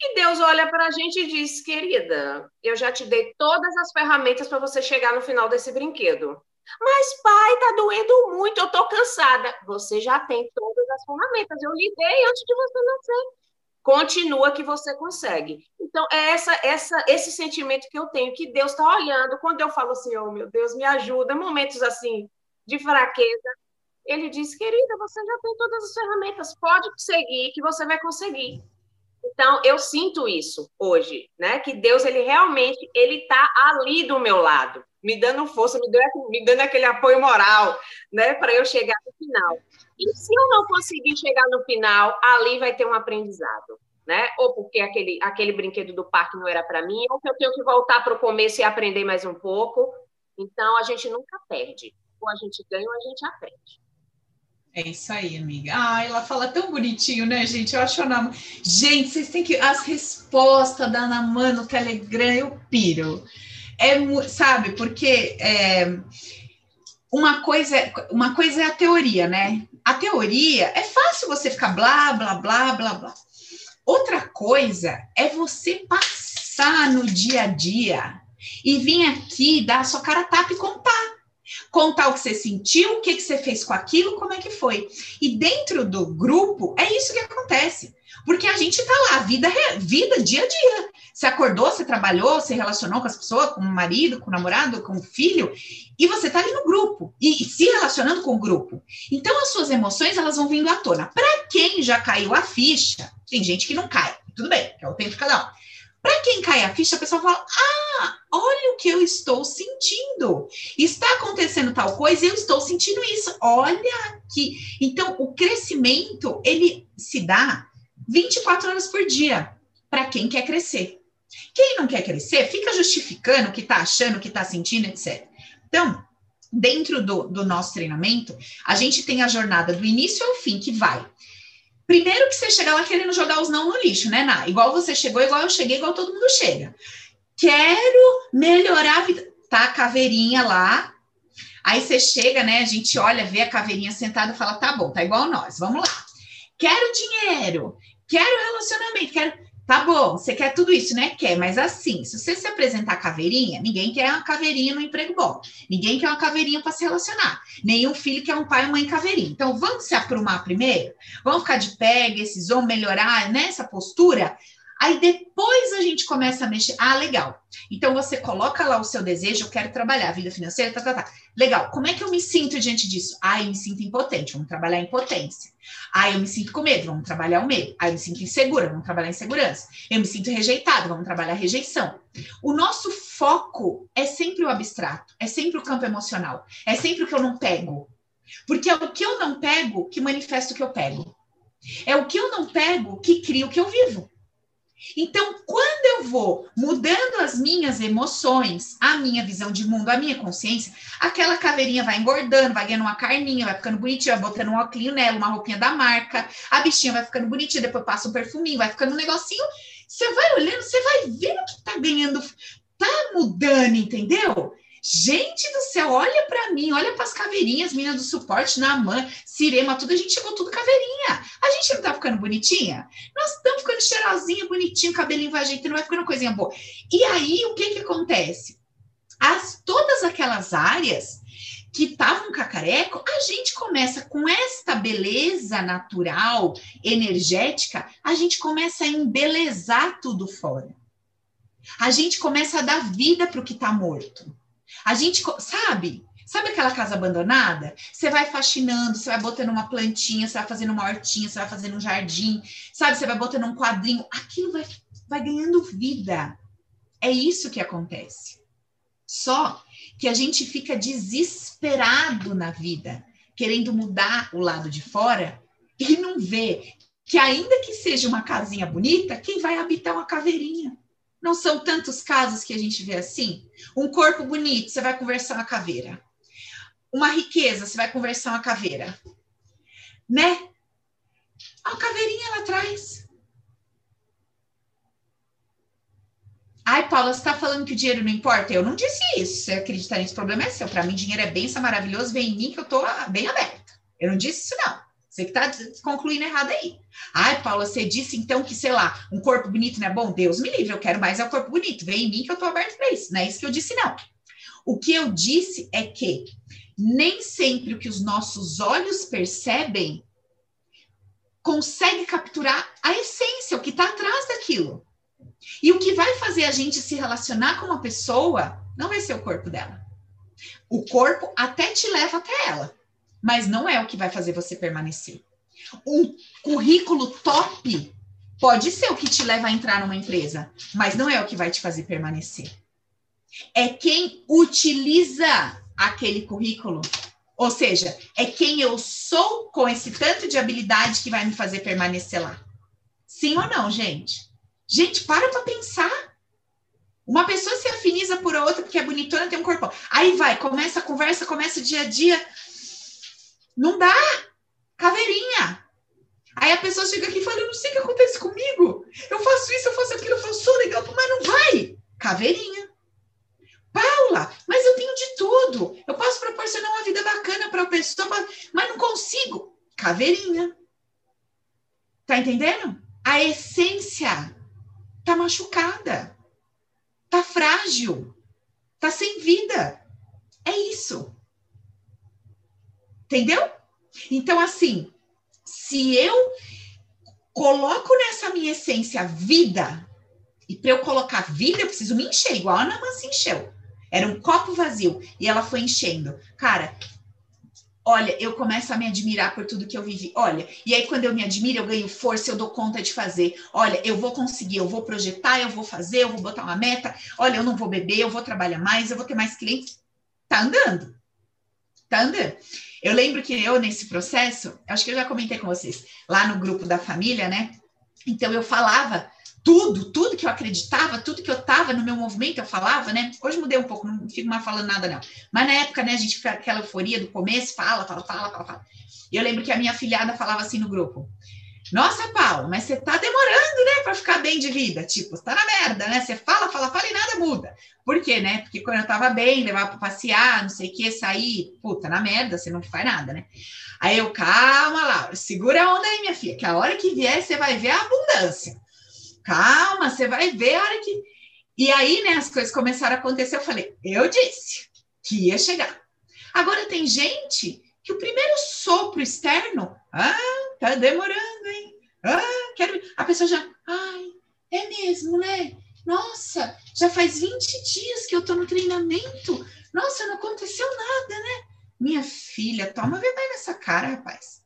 E Deus olha para a gente e diz: querida, eu já te dei todas as ferramentas para você chegar no final desse brinquedo. Mas, pai, tá doendo muito, eu tô cansada. Você já tem todas as ferramentas, eu lhe dei antes de você nascer continua que você consegue. Então, é essa, essa, esse sentimento que eu tenho, que Deus está olhando, quando eu falo assim, oh meu Deus, me ajuda, momentos assim de fraqueza, ele diz, querida, você já tem todas as ferramentas, pode seguir, que você vai conseguir. Então, eu sinto isso hoje, né? Que Deus, ele realmente, ele está ali do meu lado, me dando força, me dando, me dando aquele apoio moral, né? Para eu chegar no final. E se eu não conseguir chegar no final, ali vai ter um aprendizado, né? Ou porque aquele, aquele brinquedo do parque não era para mim, ou que eu tenho que voltar para o começo e aprender mais um pouco. Então, a gente nunca perde. Ou a gente ganha ou a gente aprende. É isso aí, amiga. Ah, ela fala tão bonitinho, né, gente? Eu acho Ana... Gente, vocês têm que... As respostas da Mano no Telegram, eu piro. É, sabe, porque... É uma coisa, uma coisa é a teoria, né? A teoria é fácil você ficar blá, blá, blá, blá, blá. Outra coisa é você passar no dia a dia e vir aqui dar a sua cara tapa e contar. Contar o que você sentiu, o que, que você fez com aquilo, como é que foi. E dentro do grupo, é isso que acontece. Porque a gente tá lá, vida, vida dia a dia. Você acordou, você trabalhou, você relacionou com as pessoas, com o marido, com o namorado, com o filho, e você tá ali no grupo e, e se relacionando com o grupo. Então as suas emoções elas vão vindo à tona. Para quem já caiu a ficha, tem gente que não cai, tudo bem, é o tempo de cada um. Para quem cai a ficha, a pessoa fala: Ah, olha o que eu estou sentindo. Está acontecendo tal coisa, eu estou sentindo isso. Olha que. Então, o crescimento, ele se dá 24 horas por dia para quem quer crescer. Quem não quer crescer, fica justificando o que está achando, o que está sentindo, etc. Então, dentro do, do nosso treinamento, a gente tem a jornada do início ao fim que vai Primeiro que você chega lá querendo jogar os não no lixo, né, Ná? Igual você chegou, igual eu cheguei, igual todo mundo chega. Quero melhorar a vida. Tá a caveirinha lá. Aí você chega, né? A gente olha, vê a caveirinha sentada e fala: tá bom, tá igual nós, vamos lá. Quero dinheiro, quero relacionamento, quero. Tá bom, você quer tudo isso, né? Quer, mas assim, se você se apresentar caveirinha, ninguém quer uma caveirinha no emprego bom. Ninguém quer uma caveirinha para se relacionar. Nenhum filho quer um pai e mãe caveirinha. Então, vamos se aprumar primeiro? Vamos ficar de pé, esses vão melhorar nessa postura? Aí depois a gente começa a mexer. Ah, legal. Então você coloca lá o seu desejo, eu quero trabalhar, vida financeira, tá, tá, tá. Legal. Como é que eu me sinto diante disso? Ah, eu me sinto impotente, vamos trabalhar a impotência. Ah, eu me sinto com medo, vamos trabalhar o medo. Ah, eu me sinto insegura, vamos trabalhar a insegurança. Eu me sinto rejeitado, vamos trabalhar a rejeição. O nosso foco é sempre o abstrato, é sempre o campo emocional, é sempre o que eu não pego. Porque é o que eu não pego que manifesta o que eu pego. É o que eu não pego que cria o que eu vivo. Então, quando eu vou mudando as minhas emoções, a minha visão de mundo, a minha consciência, aquela caveirinha vai engordando, vai ganhando uma carninha, vai ficando bonitinha, vai botando um óculos nela, uma roupinha da marca, a bichinha vai ficando bonitinha, depois passa um perfuminho, vai ficando um negocinho. Você vai olhando, você vai vendo que tá ganhando, tá mudando, entendeu? Gente do céu, olha para mim, olha para as caveirinhas, meninas do suporte, na mãe, Cirema, tudo, a gente chegou tudo caveirinha. A gente não tá ficando bonitinha? Nós estamos ficando cheirosinha, bonitinho, cabelinho vai ajeitando, vai ficando coisinha boa. E aí, o que que acontece? As, todas aquelas áreas que estavam cacareco, a gente começa com esta beleza natural, energética, a gente começa a embelezar tudo fora. A gente começa a dar vida para o que está morto. A gente, sabe? Sabe aquela casa abandonada? Você vai faxinando, você vai botando uma plantinha, você vai fazendo uma hortinha, você vai fazendo um jardim, sabe? Você vai botando um quadrinho, aquilo vai, vai ganhando vida. É isso que acontece. Só que a gente fica desesperado na vida, querendo mudar o lado de fora e não vê que, ainda que seja uma casinha bonita, quem vai habitar uma caveirinha? Não são tantos casos que a gente vê assim? Um corpo bonito, você vai conversar uma caveira. Uma riqueza, você vai conversar uma caveira. Né? A caveirinha lá atrás. Ai, Paula, você está falando que o dinheiro não importa? Eu não disse isso. Você acreditar nisso, problema é seu. Para mim, dinheiro é benção, maravilhoso, vem em mim que eu estou bem aberta. Eu não disse isso, não. Você que está concluindo errado aí. Ai, Paula, você disse então que, sei lá, um corpo bonito não é bom? Deus me livre, eu quero mais é o corpo bonito. Vem em mim que eu estou aberto para isso. Não é isso que eu disse, não. O que eu disse é que nem sempre o que os nossos olhos percebem consegue capturar a essência, o que está atrás daquilo. E o que vai fazer a gente se relacionar com uma pessoa não vai ser o corpo dela. O corpo até te leva até ela mas não é o que vai fazer você permanecer. Um currículo top pode ser o que te leva a entrar numa empresa, mas não é o que vai te fazer permanecer. É quem utiliza aquele currículo. Ou seja, é quem eu sou com esse tanto de habilidade que vai me fazer permanecer lá. Sim ou não, gente? Gente, para para pensar. Uma pessoa se afiniza por outra porque é bonitona, tem um corpo. Aí vai, começa a conversa, começa o dia a dia. Não dá! Caveirinha! Aí a pessoa chega aqui e fala: Eu não sei o que acontece comigo. Eu faço isso, eu faço aquilo, eu faço sou legal, mas não vai. Caveirinha. Paula, mas eu tenho de tudo. Eu posso proporcionar uma vida bacana para a pessoa, mas não consigo. Caveirinha. Tá entendendo? A essência tá machucada. Tá frágil. Tá sem vida. É isso. Entendeu? Então, assim, se eu coloco nessa minha essência vida, e para eu colocar vida, eu preciso me encher, igual a Ana se encheu. Era um copo vazio e ela foi enchendo. Cara, Olha, eu começo a me admirar por tudo que eu vivi. Olha, e aí quando eu me admiro, eu ganho força, eu dou conta de fazer. Olha, eu vou conseguir, eu vou projetar, eu vou fazer, eu vou botar uma meta. Olha, eu não vou beber, eu vou trabalhar mais, eu vou ter mais clientes. Tá andando. Tá andando. Eu lembro que eu, nesse processo, acho que eu já comentei com vocês, lá no grupo da família, né? Então eu falava tudo, tudo que eu acreditava, tudo que eu estava no meu movimento, eu falava, né? Hoje mudei um pouco, não fico mais falando nada, não. Mas na época, né, a gente fica aquela euforia do começo, fala, fala, fala, fala, fala. E eu lembro que a minha filhada falava assim no grupo: Nossa, Paulo, mas você tá demorando, né, para ficar bem de vida. Tipo, tá na merda, né? Você fala, fala, fala e nada muda. Por quê, né? Porque quando eu tava bem, levava para passear, não sei o que, sair, puta, na merda, você não faz nada, né? Aí eu, calma, Laura, segura a onda aí, minha filha, que a hora que vier você vai ver a abundância. Calma, você vai ver a hora que. E aí, né, as coisas começaram a acontecer. Eu falei, eu disse que ia chegar. Agora tem gente que o primeiro sopro externo, ah, tá demorando, hein? Ah, quero. A pessoa já, ai, é mesmo, né? Nossa, já faz 20 dias que eu tô no treinamento. Nossa, não aconteceu nada, né? Minha filha, toma vergonha nessa cara, rapaz.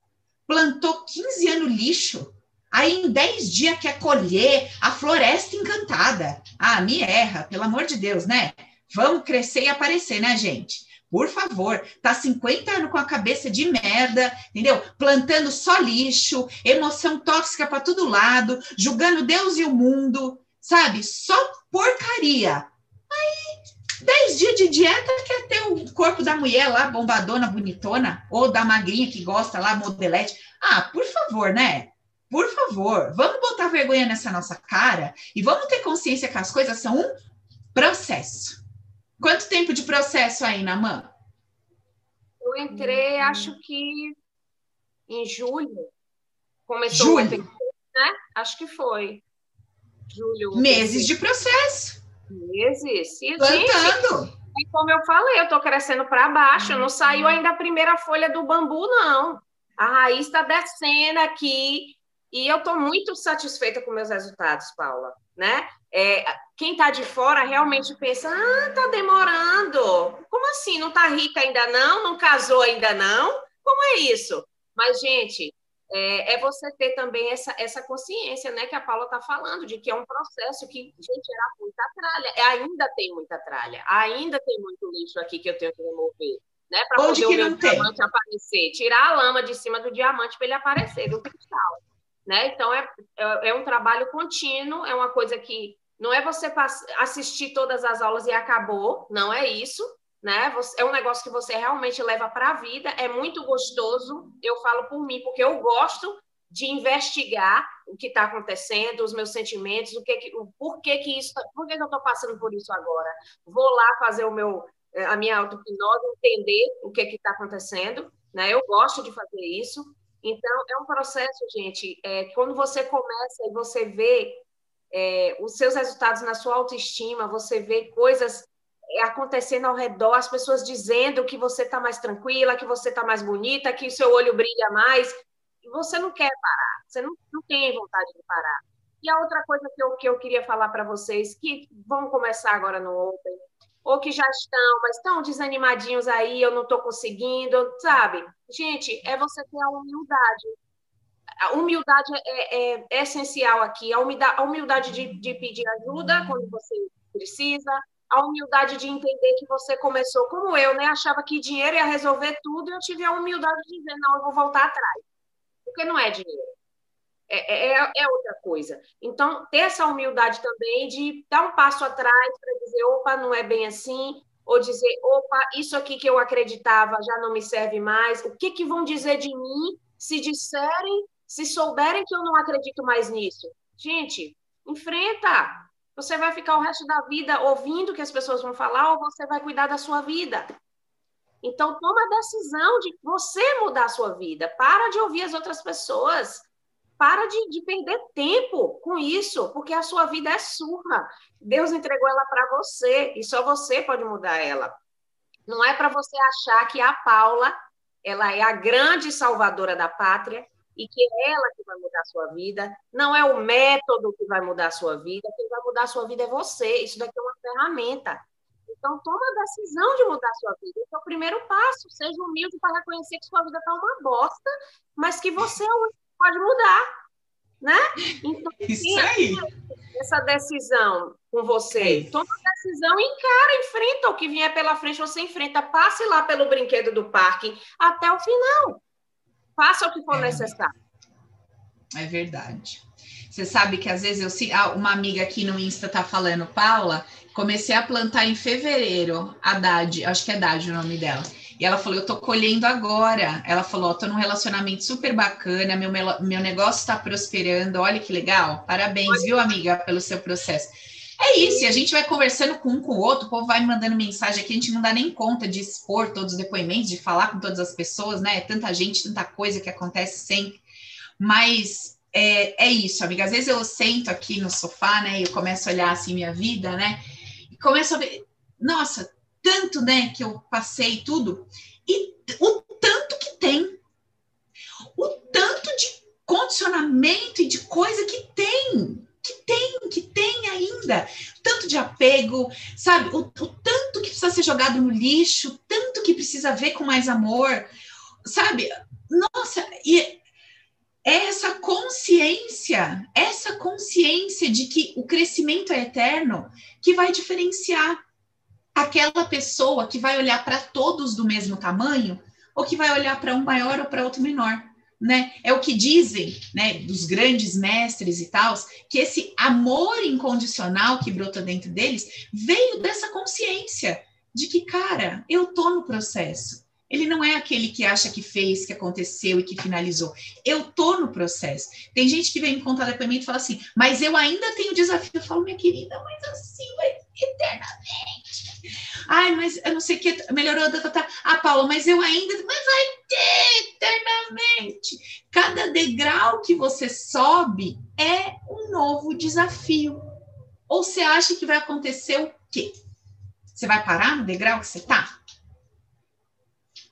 Plantou 15 anos lixo Aí em 10 dias quer colher a floresta encantada. Ah, me erra, pelo amor de Deus, né? Vamos crescer e aparecer, né, gente? Por favor, tá 50 anos com a cabeça de merda, entendeu? Plantando só lixo, emoção tóxica para todo lado, julgando Deus e o mundo, sabe? Só porcaria. Aí, 10 dias de dieta quer ter o corpo da mulher lá, bombadona, bonitona, ou da magrinha que gosta lá, modelete. Ah, por favor, né? Por favor, vamos botar vergonha nessa nossa cara e vamos ter consciência que as coisas são um processo. Quanto tempo de processo aí, Namã? Eu entrei, acho que em julho. Começou julho. né? Acho que foi. Julho. Meses de processo. Meses. E, Plantando. Gente, e como eu falei, eu tô crescendo para baixo, não saiu ainda a primeira folha do bambu, não. A raiz está descendo aqui e eu estou muito satisfeita com meus resultados, Paula. Né? É, quem está de fora realmente pensa: ah, está demorando. Como assim? Não está rica ainda não? Não casou ainda não? Como é isso? Mas, gente, é, é, você ter também essa, essa consciência, né, que a Paula está falando, de que é um processo que, gente, era muita tralha, é, ainda tem muita tralha, ainda tem muito lixo aqui que eu tenho que remover, né, para poder o meu diamante aparecer, tirar a lama de cima do diamante para ele aparecer, do cristal. Né? Então, é, é, é um trabalho contínuo, é uma coisa que não é você assistir todas as aulas e acabou, não é isso, né? É um negócio que você realmente leva para a vida, é muito gostoso. Eu falo por mim, porque eu gosto de investigar o que está acontecendo, os meus sentimentos, o que, que o porquê que isso, tá, por que, eu estou passando por isso agora? Vou lá fazer o meu, eh, a minha auto-hipnose, entender o que está acontecendo, né? Eu gosto de fazer isso. Então, é um processo, gente, é, quando você começa e você vê é, os seus resultados na sua autoestima, você vê coisas é, acontecendo ao redor, as pessoas dizendo que você está mais tranquila, que você está mais bonita, que o seu olho brilha mais, e você não quer parar, você não, não tem vontade de parar. E a outra coisa que eu, que eu queria falar para vocês, que vão começar agora no Open, ou que já estão, mas estão desanimadinhos aí, eu não estou conseguindo, sabe? Gente, é você ter a humildade. A humildade é, é, é essencial aqui, a humildade, a humildade de, de pedir ajuda quando você precisa, a humildade de entender que você começou como eu, né? Achava que dinheiro ia resolver tudo e eu tive a humildade de dizer, não, eu vou voltar atrás. Porque não é dinheiro. É, é, é, é, outra coisa. Então, ter essa humildade também de dar um passo atrás para dizer, opa, não é bem assim, ou dizer, opa, isso aqui que eu acreditava já não me serve mais. O que, que vão dizer de mim se disserem, se souberem que eu não acredito mais nisso? Gente, enfrenta. Você vai ficar o resto da vida ouvindo o que as pessoas vão falar ou você vai cuidar da sua vida? Então, toma a decisão de você mudar a sua vida. Para de ouvir as outras pessoas. Para de, de, perder tempo com isso, porque a sua vida é sua. Deus entregou ela para você e só você pode mudar ela. Não é para você achar que a Paula ela é a grande salvadora da pátria e que é ela que vai mudar a sua vida. Não é o método que vai mudar a sua vida. Quem vai mudar a sua vida é você. Isso daqui é uma ferramenta. Então, toma a decisão de mudar a sua vida. Esse é o primeiro passo. Seja humilde para reconhecer que sua vida está uma bosta, mas que você é pode mudar. Né? Então, Isso aí. essa decisão com você, toma a decisão e encara, enfrenta o que vier pela frente, você enfrenta, passe lá pelo brinquedo do parque até o final. Faça o que for é. necessário. É verdade. Você sabe que às vezes eu ah, uma amiga aqui no Insta tá falando, Paula, comecei a plantar em fevereiro, a Dade, acho que é Dade o nome dela. E ela falou, eu tô colhendo agora. Ela falou, tô num relacionamento super bacana, meu, meu negócio está prosperando, olha que legal. Parabéns, viu, amiga, pelo seu processo. É isso, e a gente vai conversando com um com o outro, o povo vai mandando mensagem aqui, a gente não dá nem conta de expor todos os depoimentos, de falar com todas as pessoas, né? É tanta gente, tanta coisa que acontece sempre. Mas é, é isso, amiga. Às vezes eu sento aqui no sofá, né? E eu começo a olhar assim minha vida, né? E começo a ver, nossa, tanto, né, que eu passei tudo, e o tanto que tem. O tanto de condicionamento e de coisa que tem que tem, que tem ainda, tanto de apego, sabe? O, o, tanto que precisa ser jogado no lixo, tanto que precisa ver com mais amor, sabe? Nossa, e essa consciência, essa consciência de que o crescimento é eterno, que vai diferenciar aquela pessoa que vai olhar para todos do mesmo tamanho ou que vai olhar para um maior ou para outro menor né? É o que dizem, né, dos grandes mestres e tal, que esse amor incondicional que brota dentro deles veio dessa consciência de que, cara, eu tô no processo. Ele não é aquele que acha que fez, que aconteceu e que finalizou. Eu tô no processo. Tem gente que vem me contar depoimento e fala assim, mas eu ainda tenho desafio. Eu falo, minha querida, mas assim vai eternamente. Ai, mas eu não sei o que melhorou. Tá, tá, tá. Ah, Paula, mas eu ainda. Mas vai ter eternamente. Cada degrau que você sobe é um novo desafio. Ou você acha que vai acontecer o quê? Você vai parar no degrau que você está?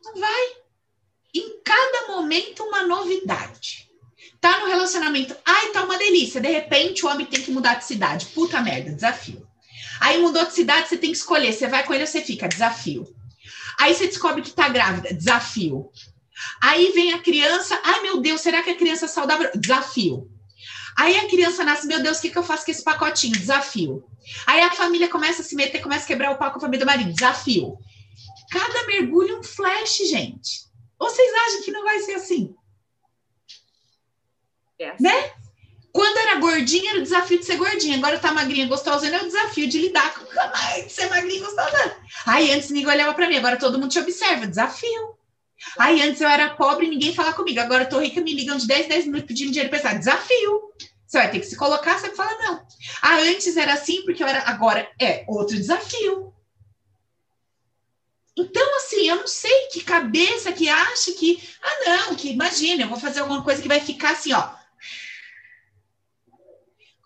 Não vai. Em cada momento, uma novidade. Tá no relacionamento. Ai, tá uma delícia. De repente, o homem tem que mudar de cidade. Puta merda, desafio. Aí mudou de cidade, você tem que escolher. Você vai com ele ou você fica? Desafio. Aí você descobre que tá grávida. Desafio. Aí vem a criança. Ai, meu Deus, será que a criança é saudável? Desafio. Aí a criança nasce, meu Deus, o que, que eu faço com esse pacotinho? Desafio. Aí a família começa a se meter, começa a quebrar o pau com a família do marido. Desafio. Cada mergulho é um flash, gente. Ou vocês acham que não vai ser assim? É assim. Né? Quando era gordinha, era o desafio de ser gordinha. Agora tá magrinha, gostosa, é o desafio de lidar com de ser magrinha, gostosa. Aí antes ninguém olhava para mim, agora todo mundo te observa. Desafio. Aí antes eu era pobre e ninguém falava comigo. Agora eu tô rica, me ligam de 10, 10 minutos pedindo dinheiro pra Desafio. Você vai ter que se colocar, você fala não. Ah, antes era assim porque eu era. Agora é outro desafio. Então, assim, eu não sei que cabeça que acha que, ah, não, que imagina, eu vou fazer alguma coisa que vai ficar assim, ó.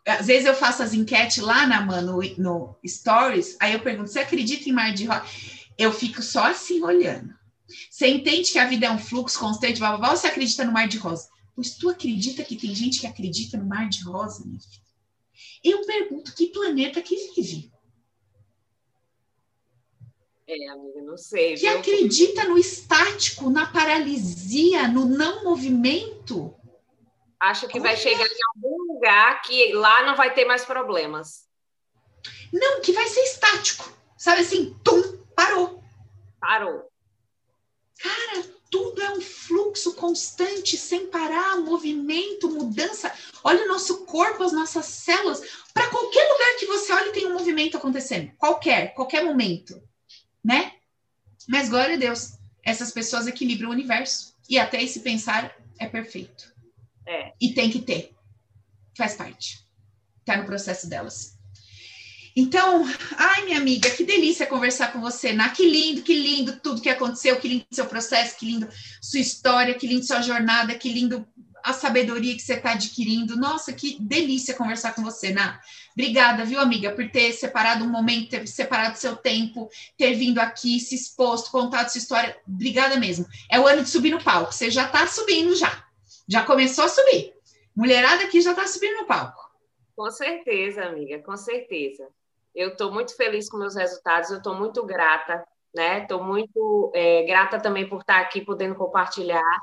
Às vezes eu faço as enquetes lá na no, no Stories, aí eu pergunto: você acredita em mar de rosa? Eu fico só assim olhando. Você entende que a vida é um fluxo constante, blá, blá, blá, ou você acredita no mar de rosa? Pois tu acredita que tem gente que acredita no mar de rosa, minha filha? Eu pergunto: que planeta que vive? É, amiga, não sei. Que viu? acredita no estático, na paralisia, no não movimento. Acha que Olha. vai chegar em algum lugar que lá não vai ter mais problemas. Não, que vai ser estático. Sabe assim, tum, parou. Parou. Cara, tudo é um fluxo constante, sem parar, movimento, mudança. Olha o nosso corpo, as nossas células. Para qualquer lugar que você olhe, tem um movimento acontecendo. Qualquer, qualquer momento né? Mas glória a Deus, essas pessoas equilibram o universo. E até esse pensar é perfeito. É. E tem que ter. Faz parte. Tá no processo delas. Então, ai, minha amiga, que delícia conversar com você, Ná. Que lindo, que lindo tudo que aconteceu, que lindo seu processo, que lindo sua história, que lindo sua jornada, que lindo a sabedoria que você está adquirindo. Nossa, que delícia conversar com você, Ná. Obrigada, viu, amiga, por ter separado um momento, ter separado seu tempo, ter vindo aqui, se exposto, contado sua história. Obrigada mesmo. É o ano de subir no palco. Você já está subindo já. Já começou a subir. Mulherada aqui já está subindo no palco. Com certeza, amiga, com certeza. Eu estou muito feliz com meus resultados, eu estou muito grata, né? Estou muito é, grata também por estar aqui podendo compartilhar.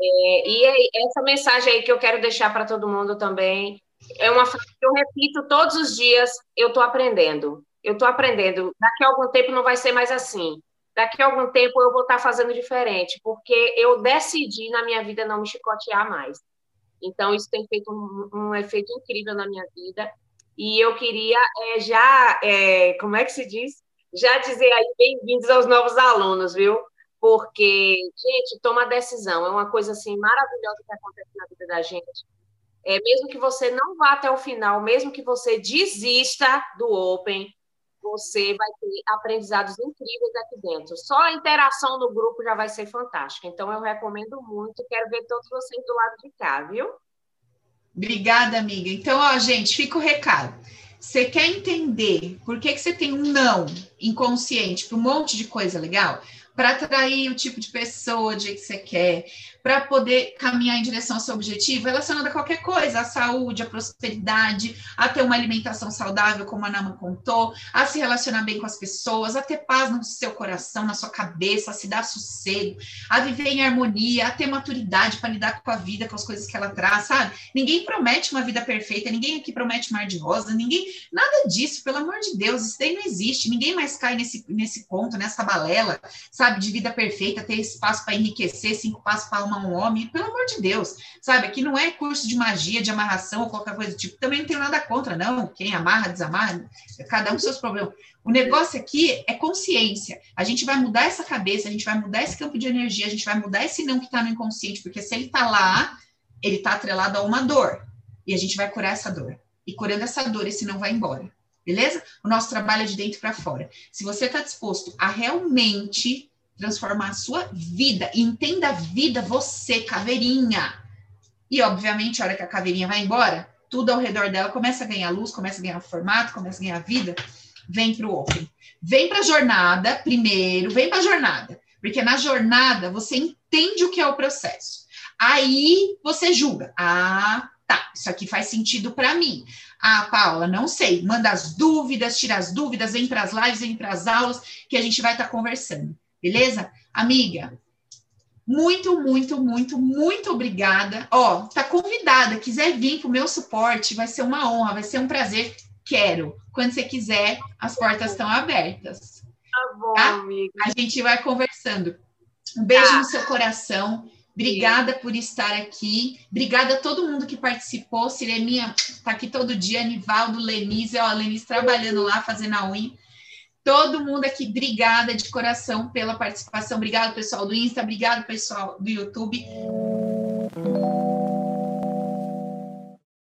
É, e essa mensagem aí que eu quero deixar para todo mundo também é uma frase que eu repito todos os dias: eu estou aprendendo. Eu estou aprendendo. Daqui a algum tempo não vai ser mais assim. Daqui a algum tempo eu vou estar fazendo diferente, porque eu decidi na minha vida não me chicotear mais. Então, isso tem feito um, um efeito incrível na minha vida. E eu queria é, já, é, como é que se diz? Já dizer aí, bem-vindos aos novos alunos, viu? Porque, gente, toma decisão. É uma coisa, assim, maravilhosa que acontece na vida da gente. É, mesmo que você não vá até o final, mesmo que você desista do Open, você vai ter aprendizados incríveis aqui dentro. Só a interação no grupo já vai ser fantástica. Então, eu recomendo muito. Quero ver todos vocês do lado de cá, viu? Obrigada, amiga. Então, ó, gente, fica o recado. Você quer entender por que, que você tem um não inconsciente para um monte de coisa legal? Para atrair o tipo de pessoa de que você quer, para poder caminhar em direção ao seu objetivo, relacionado a qualquer coisa, à saúde, à prosperidade, a ter uma alimentação saudável, como a Nama contou, a se relacionar bem com as pessoas, a ter paz no seu coração, na sua cabeça, a se dar sossego, a viver em harmonia, a ter maturidade para lidar com a vida, com as coisas que ela traz, sabe? Ninguém promete uma vida perfeita, ninguém aqui promete mar de rosa, ninguém, nada disso, pelo amor de Deus, isso daí não existe, ninguém mais cai nesse, nesse conto, nessa balela, sabe, de vida perfeita, ter espaço para enriquecer, cinco passos para amar um homem, pelo amor de Deus, sabe? Aqui não é curso de magia, de amarração ou qualquer coisa do tipo. Também não tenho nada contra, não. Quem amarra, desamarra, cada um seus problemas. O negócio aqui é consciência. A gente vai mudar essa cabeça, a gente vai mudar esse campo de energia, a gente vai mudar esse não que está no inconsciente, porque se ele está lá, ele está atrelado a uma dor. E a gente vai curar essa dor. E curando essa dor, esse não vai embora. Beleza? O nosso trabalho é de dentro para fora. Se você está disposto a realmente transformar a sua vida. E entenda a vida você, caveirinha. E, obviamente, a hora que a caveirinha vai embora, tudo ao redor dela começa a ganhar luz, começa a ganhar formato, começa a ganhar vida. Vem para o Open. Vem para a jornada primeiro, vem para a jornada. Porque na jornada você entende o que é o processo. Aí você julga. Ah, tá, isso aqui faz sentido para mim. Ah, Paula, não sei. Manda as dúvidas, tira as dúvidas, vem para as lives, vem para as aulas, que a gente vai estar tá conversando. Beleza? Amiga, muito, muito, muito, muito obrigada. Ó, tá convidada, quiser vir para o meu suporte, vai ser uma honra, vai ser um prazer. Quero. Quando você quiser, as portas estão abertas. Tá bom, tá? amiga. A gente vai conversando. Um beijo tá. no seu coração. Obrigada Sim. por estar aqui. Obrigada a todo mundo que participou. Sireminha tá aqui todo dia. Anivaldo, Lenise, ó, a Lenise trabalhando lá, fazendo a unha. Todo mundo aqui, obrigada de coração pela participação. Obrigado, pessoal do Insta, obrigado, pessoal do YouTube.